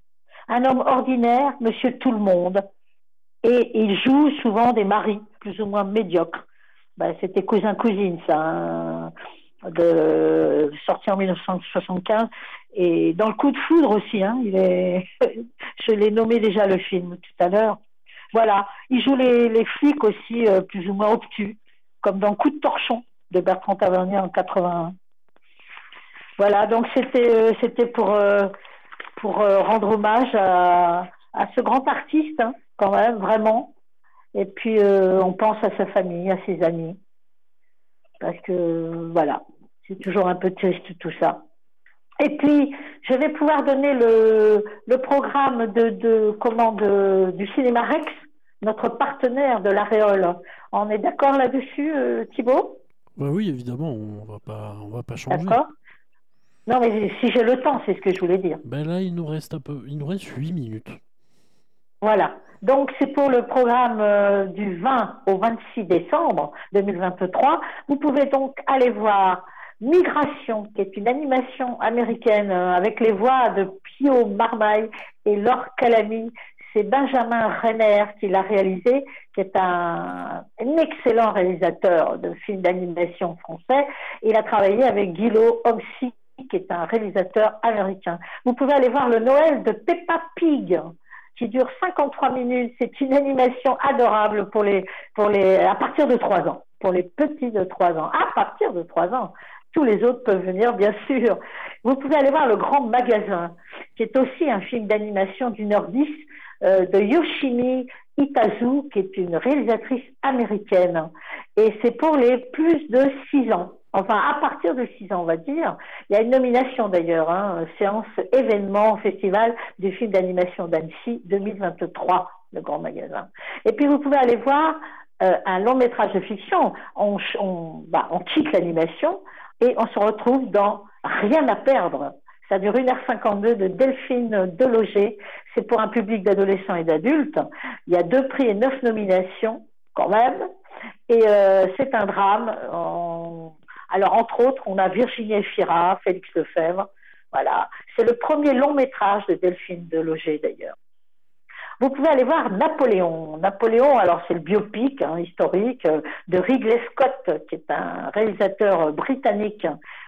Un homme ordinaire, Monsieur Tout le Monde, et il joue souvent des maris plus ou moins médiocres. Ben, C'était cousin cousine ça, hein, de sorti en 1975 et dans le coup de foudre aussi. Hein, il est, je l'ai nommé déjà le film tout à l'heure. Voilà, il joue les, les flics aussi euh, plus ou moins obtus, comme dans Coup de torchon de Bertrand Tavernier en 81. Voilà, donc c'était euh, c'était pour euh, pour rendre hommage à, à ce grand artiste hein, quand même vraiment. Et puis on pense à sa famille, à ses amis, parce que voilà, c'est toujours un peu triste tout ça. Et puis, je vais pouvoir donner le, le programme de, de, comment, de, du Cinéma Rex, notre partenaire de l'Aréole. On est d'accord là-dessus, euh, Thibault bah Oui, évidemment, on va pas, on va pas changer. D'accord. Non, mais si j'ai le temps, c'est ce que je voulais dire. Ben là, il nous reste un peu, il nous reste 8 minutes. Voilà. Donc, c'est pour le programme euh, du 20 au 26 décembre 2023. Vous pouvez donc aller voir Migration, qui est une animation américaine euh, avec les voix de Pio Marmaille et Laure Calamy. C'est Benjamin Renner qui l'a réalisé, qui est un, excellent réalisateur de films d'animation français. Il a travaillé avec Guillaume Homsi, qui est un réalisateur américain. Vous pouvez aller voir le Noël de Peppa Pig qui dure 53 minutes. C'est une animation adorable pour les, à partir de 3 ans, pour les petits de 3 ans. À partir de 3 ans. Tous les autres peuvent venir, bien sûr. Vous pouvez aller voir Le Grand Magasin, qui est aussi un film d'animation d'une heure dix de Yoshimi Itazu, qui est une réalisatrice américaine. Et c'est pour les plus de six ans. Enfin, à partir de six ans, on va dire. Il y a une nomination d'ailleurs, hein, séance événement festival du film d'animation d'Annecy 2023, le grand magasin. Et puis vous pouvez aller voir euh, un long métrage de fiction. On, on, bah, on quitte l'animation et on se retrouve dans Rien à perdre. Ça dure 1h52 de Delphine Deloger. C'est pour un public d'adolescents et d'adultes. Il y a deux prix et neuf nominations, quand même. Et euh, c'est un drame. Alors, entre autres, on a Virginie Efira, Félix Lefebvre. Voilà. C'est le premier long métrage de Delphine Deloger, d'ailleurs. Vous pouvez aller voir Napoléon. Napoléon, alors c'est le biopic hein, historique euh, de Ridley Scott, qui est un réalisateur britannique.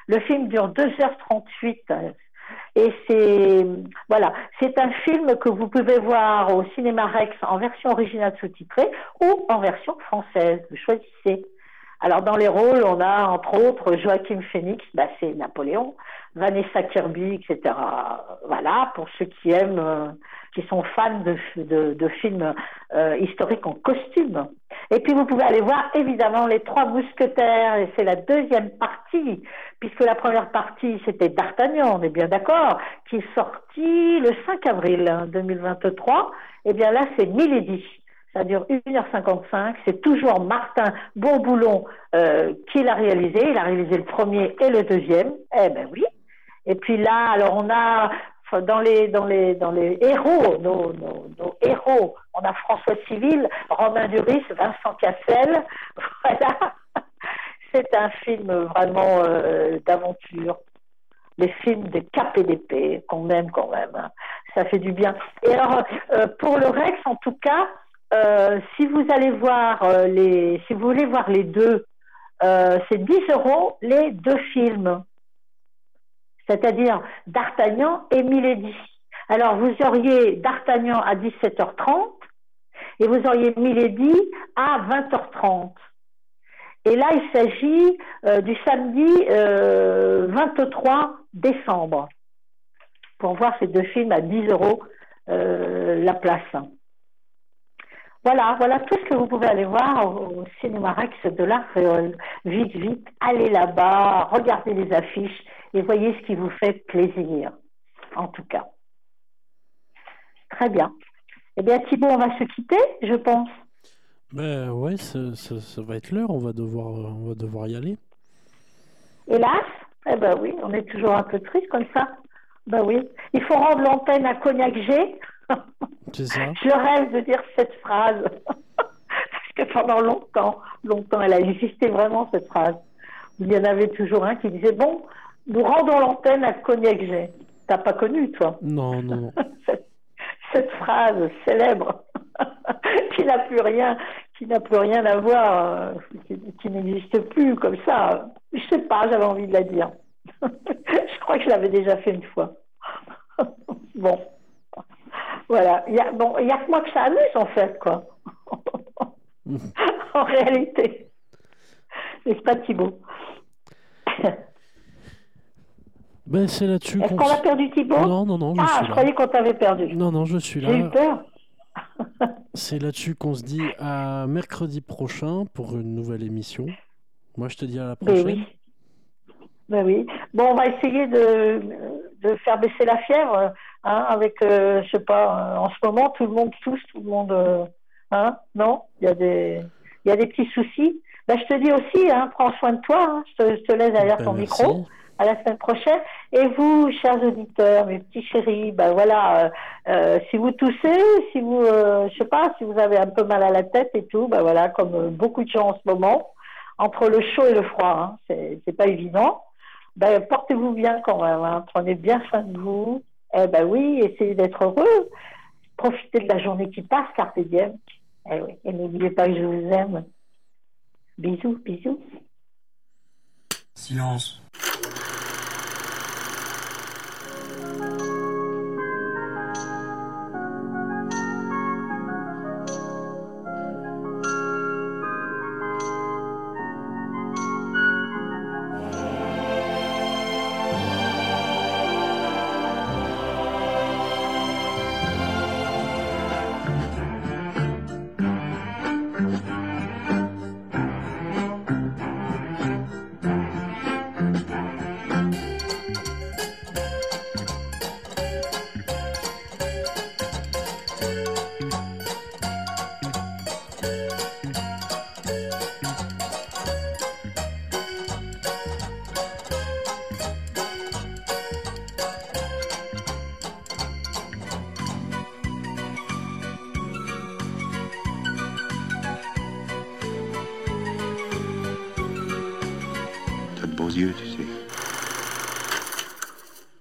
Le film dure 2h38 et c'est voilà, c'est un film que vous pouvez voir au cinéma Rex en version originale sous-titrée ou en version française. Vous choisissez. Alors dans les rôles, on a entre autres Joachim Phoenix, bah, c'est Napoléon, Vanessa Kirby, etc. Voilà, pour ceux qui aiment, euh, qui sont fans de, de, films euh, historiques en costume. Et puis vous pouvez aller voir évidemment Les Trois Mousquetaires, et c'est la deuxième partie, puisque la première partie c'était D'Artagnan, on est bien d'accord, qui est sorti le 5 avril 2023. Et bien là c'est Milady ça dure 1h55. C'est toujours Martin Bourboulon euh, qui l'a réalisé. Il a réalisé le premier et le deuxième. Eh ben oui. Et puis là, alors on a dans les dans les dans les héros, nos, nos, héros, on a François Civil, Romain Duris, Vincent Cassel. Voilà. C'est un film vraiment euh, d'aventure. Les films de d'épée qu'on aime quand même. Hein. Ça fait du bien. Et alors, euh, pour le Rex, en tout cas, euh, si vous allez voir euh, les, si vous voulez voir les deux, euh, c'est 10 euros les deux films, c'est-à-dire D'Artagnan et Milady. Alors vous auriez D'Artagnan à 17h30 et vous auriez mis Lady à 20h30. Et là, il s'agit euh, du samedi 23 décembre pour voir ces deux films à 10 euros la place. Voilà, voilà tout ce que vous pouvez aller voir au, Cinéma Rex de la Vite, vite, allez là-bas, regardez les affiches et voyez ce qui vous fait plaisir, en tout cas. Très bien. Eh bien, Thibault, on va se quitter, je pense. Ben ouais, ça, va être l'heure, on va devoir, on va devoir y aller. Hélas, eh ben oui, on est toujours un peu triste comme ça. Ben oui, il faut rendre l'antenne à Cognac G. C'est ça. Je rêve de dire cette phrase. Parce que pendant longtemps, longtemps, elle a existé vraiment cette phrase. Il y en avait toujours un qui disait Bon, nous rendons l'antenne à Cognac G. T'as pas connu, toi Non, non. cette, phrase célèbre qui n'a plus rien, qui n'a plus rien à voir, qui, qui n'existe plus comme ça. Je sais pas, j'avais envie de la dire. je crois que je l'avais déjà fait une fois. bon. Voilà. Il y a, bon, il y a que moi que ça amuse, en fait, quoi. en réalité. N'est-ce pas, Thibault ben, c'est là-dessus. Est-ce qu'on a perdu Thibault Non, non, non. Je ah, suis je croyais qu'on t'avait perdu. Non, non, je suis là. J'ai eu peur. c'est là-dessus qu'on se dit à mercredi prochain pour une nouvelle émission. Moi, je te dis à la ben prochaine. oui. Ben oui. Bon, on va essayer de, de faire baisser la fièvre, hein, avec, euh, je sais pas, euh, en ce moment, tout le monde tousse, tout le monde, euh, hein, non? Il y a des, il y a des petits soucis. Ben, je te dis aussi, hein, prends soin de toi. Hein. je, te, je, te, laisse derrière ben, ton merci. micro. À la semaine prochaine. Et vous, chers auditeurs, mes petits chéris, ben voilà, euh, si vous toussez, si vous, euh, je sais pas, si vous avez un peu mal à la tête et tout, ben voilà, comme beaucoup de gens en ce moment, entre le chaud et le froid, hein, c'est pas évident ben, portez-vous bien quand même, hein. prenez bien soin de vous. Eh ben oui, essayez d'être heureux. Profitez de la journée qui passe, carpe diem. Eh oui. Et n'oubliez pas que je vous aime. Bisous, bisous. Silence.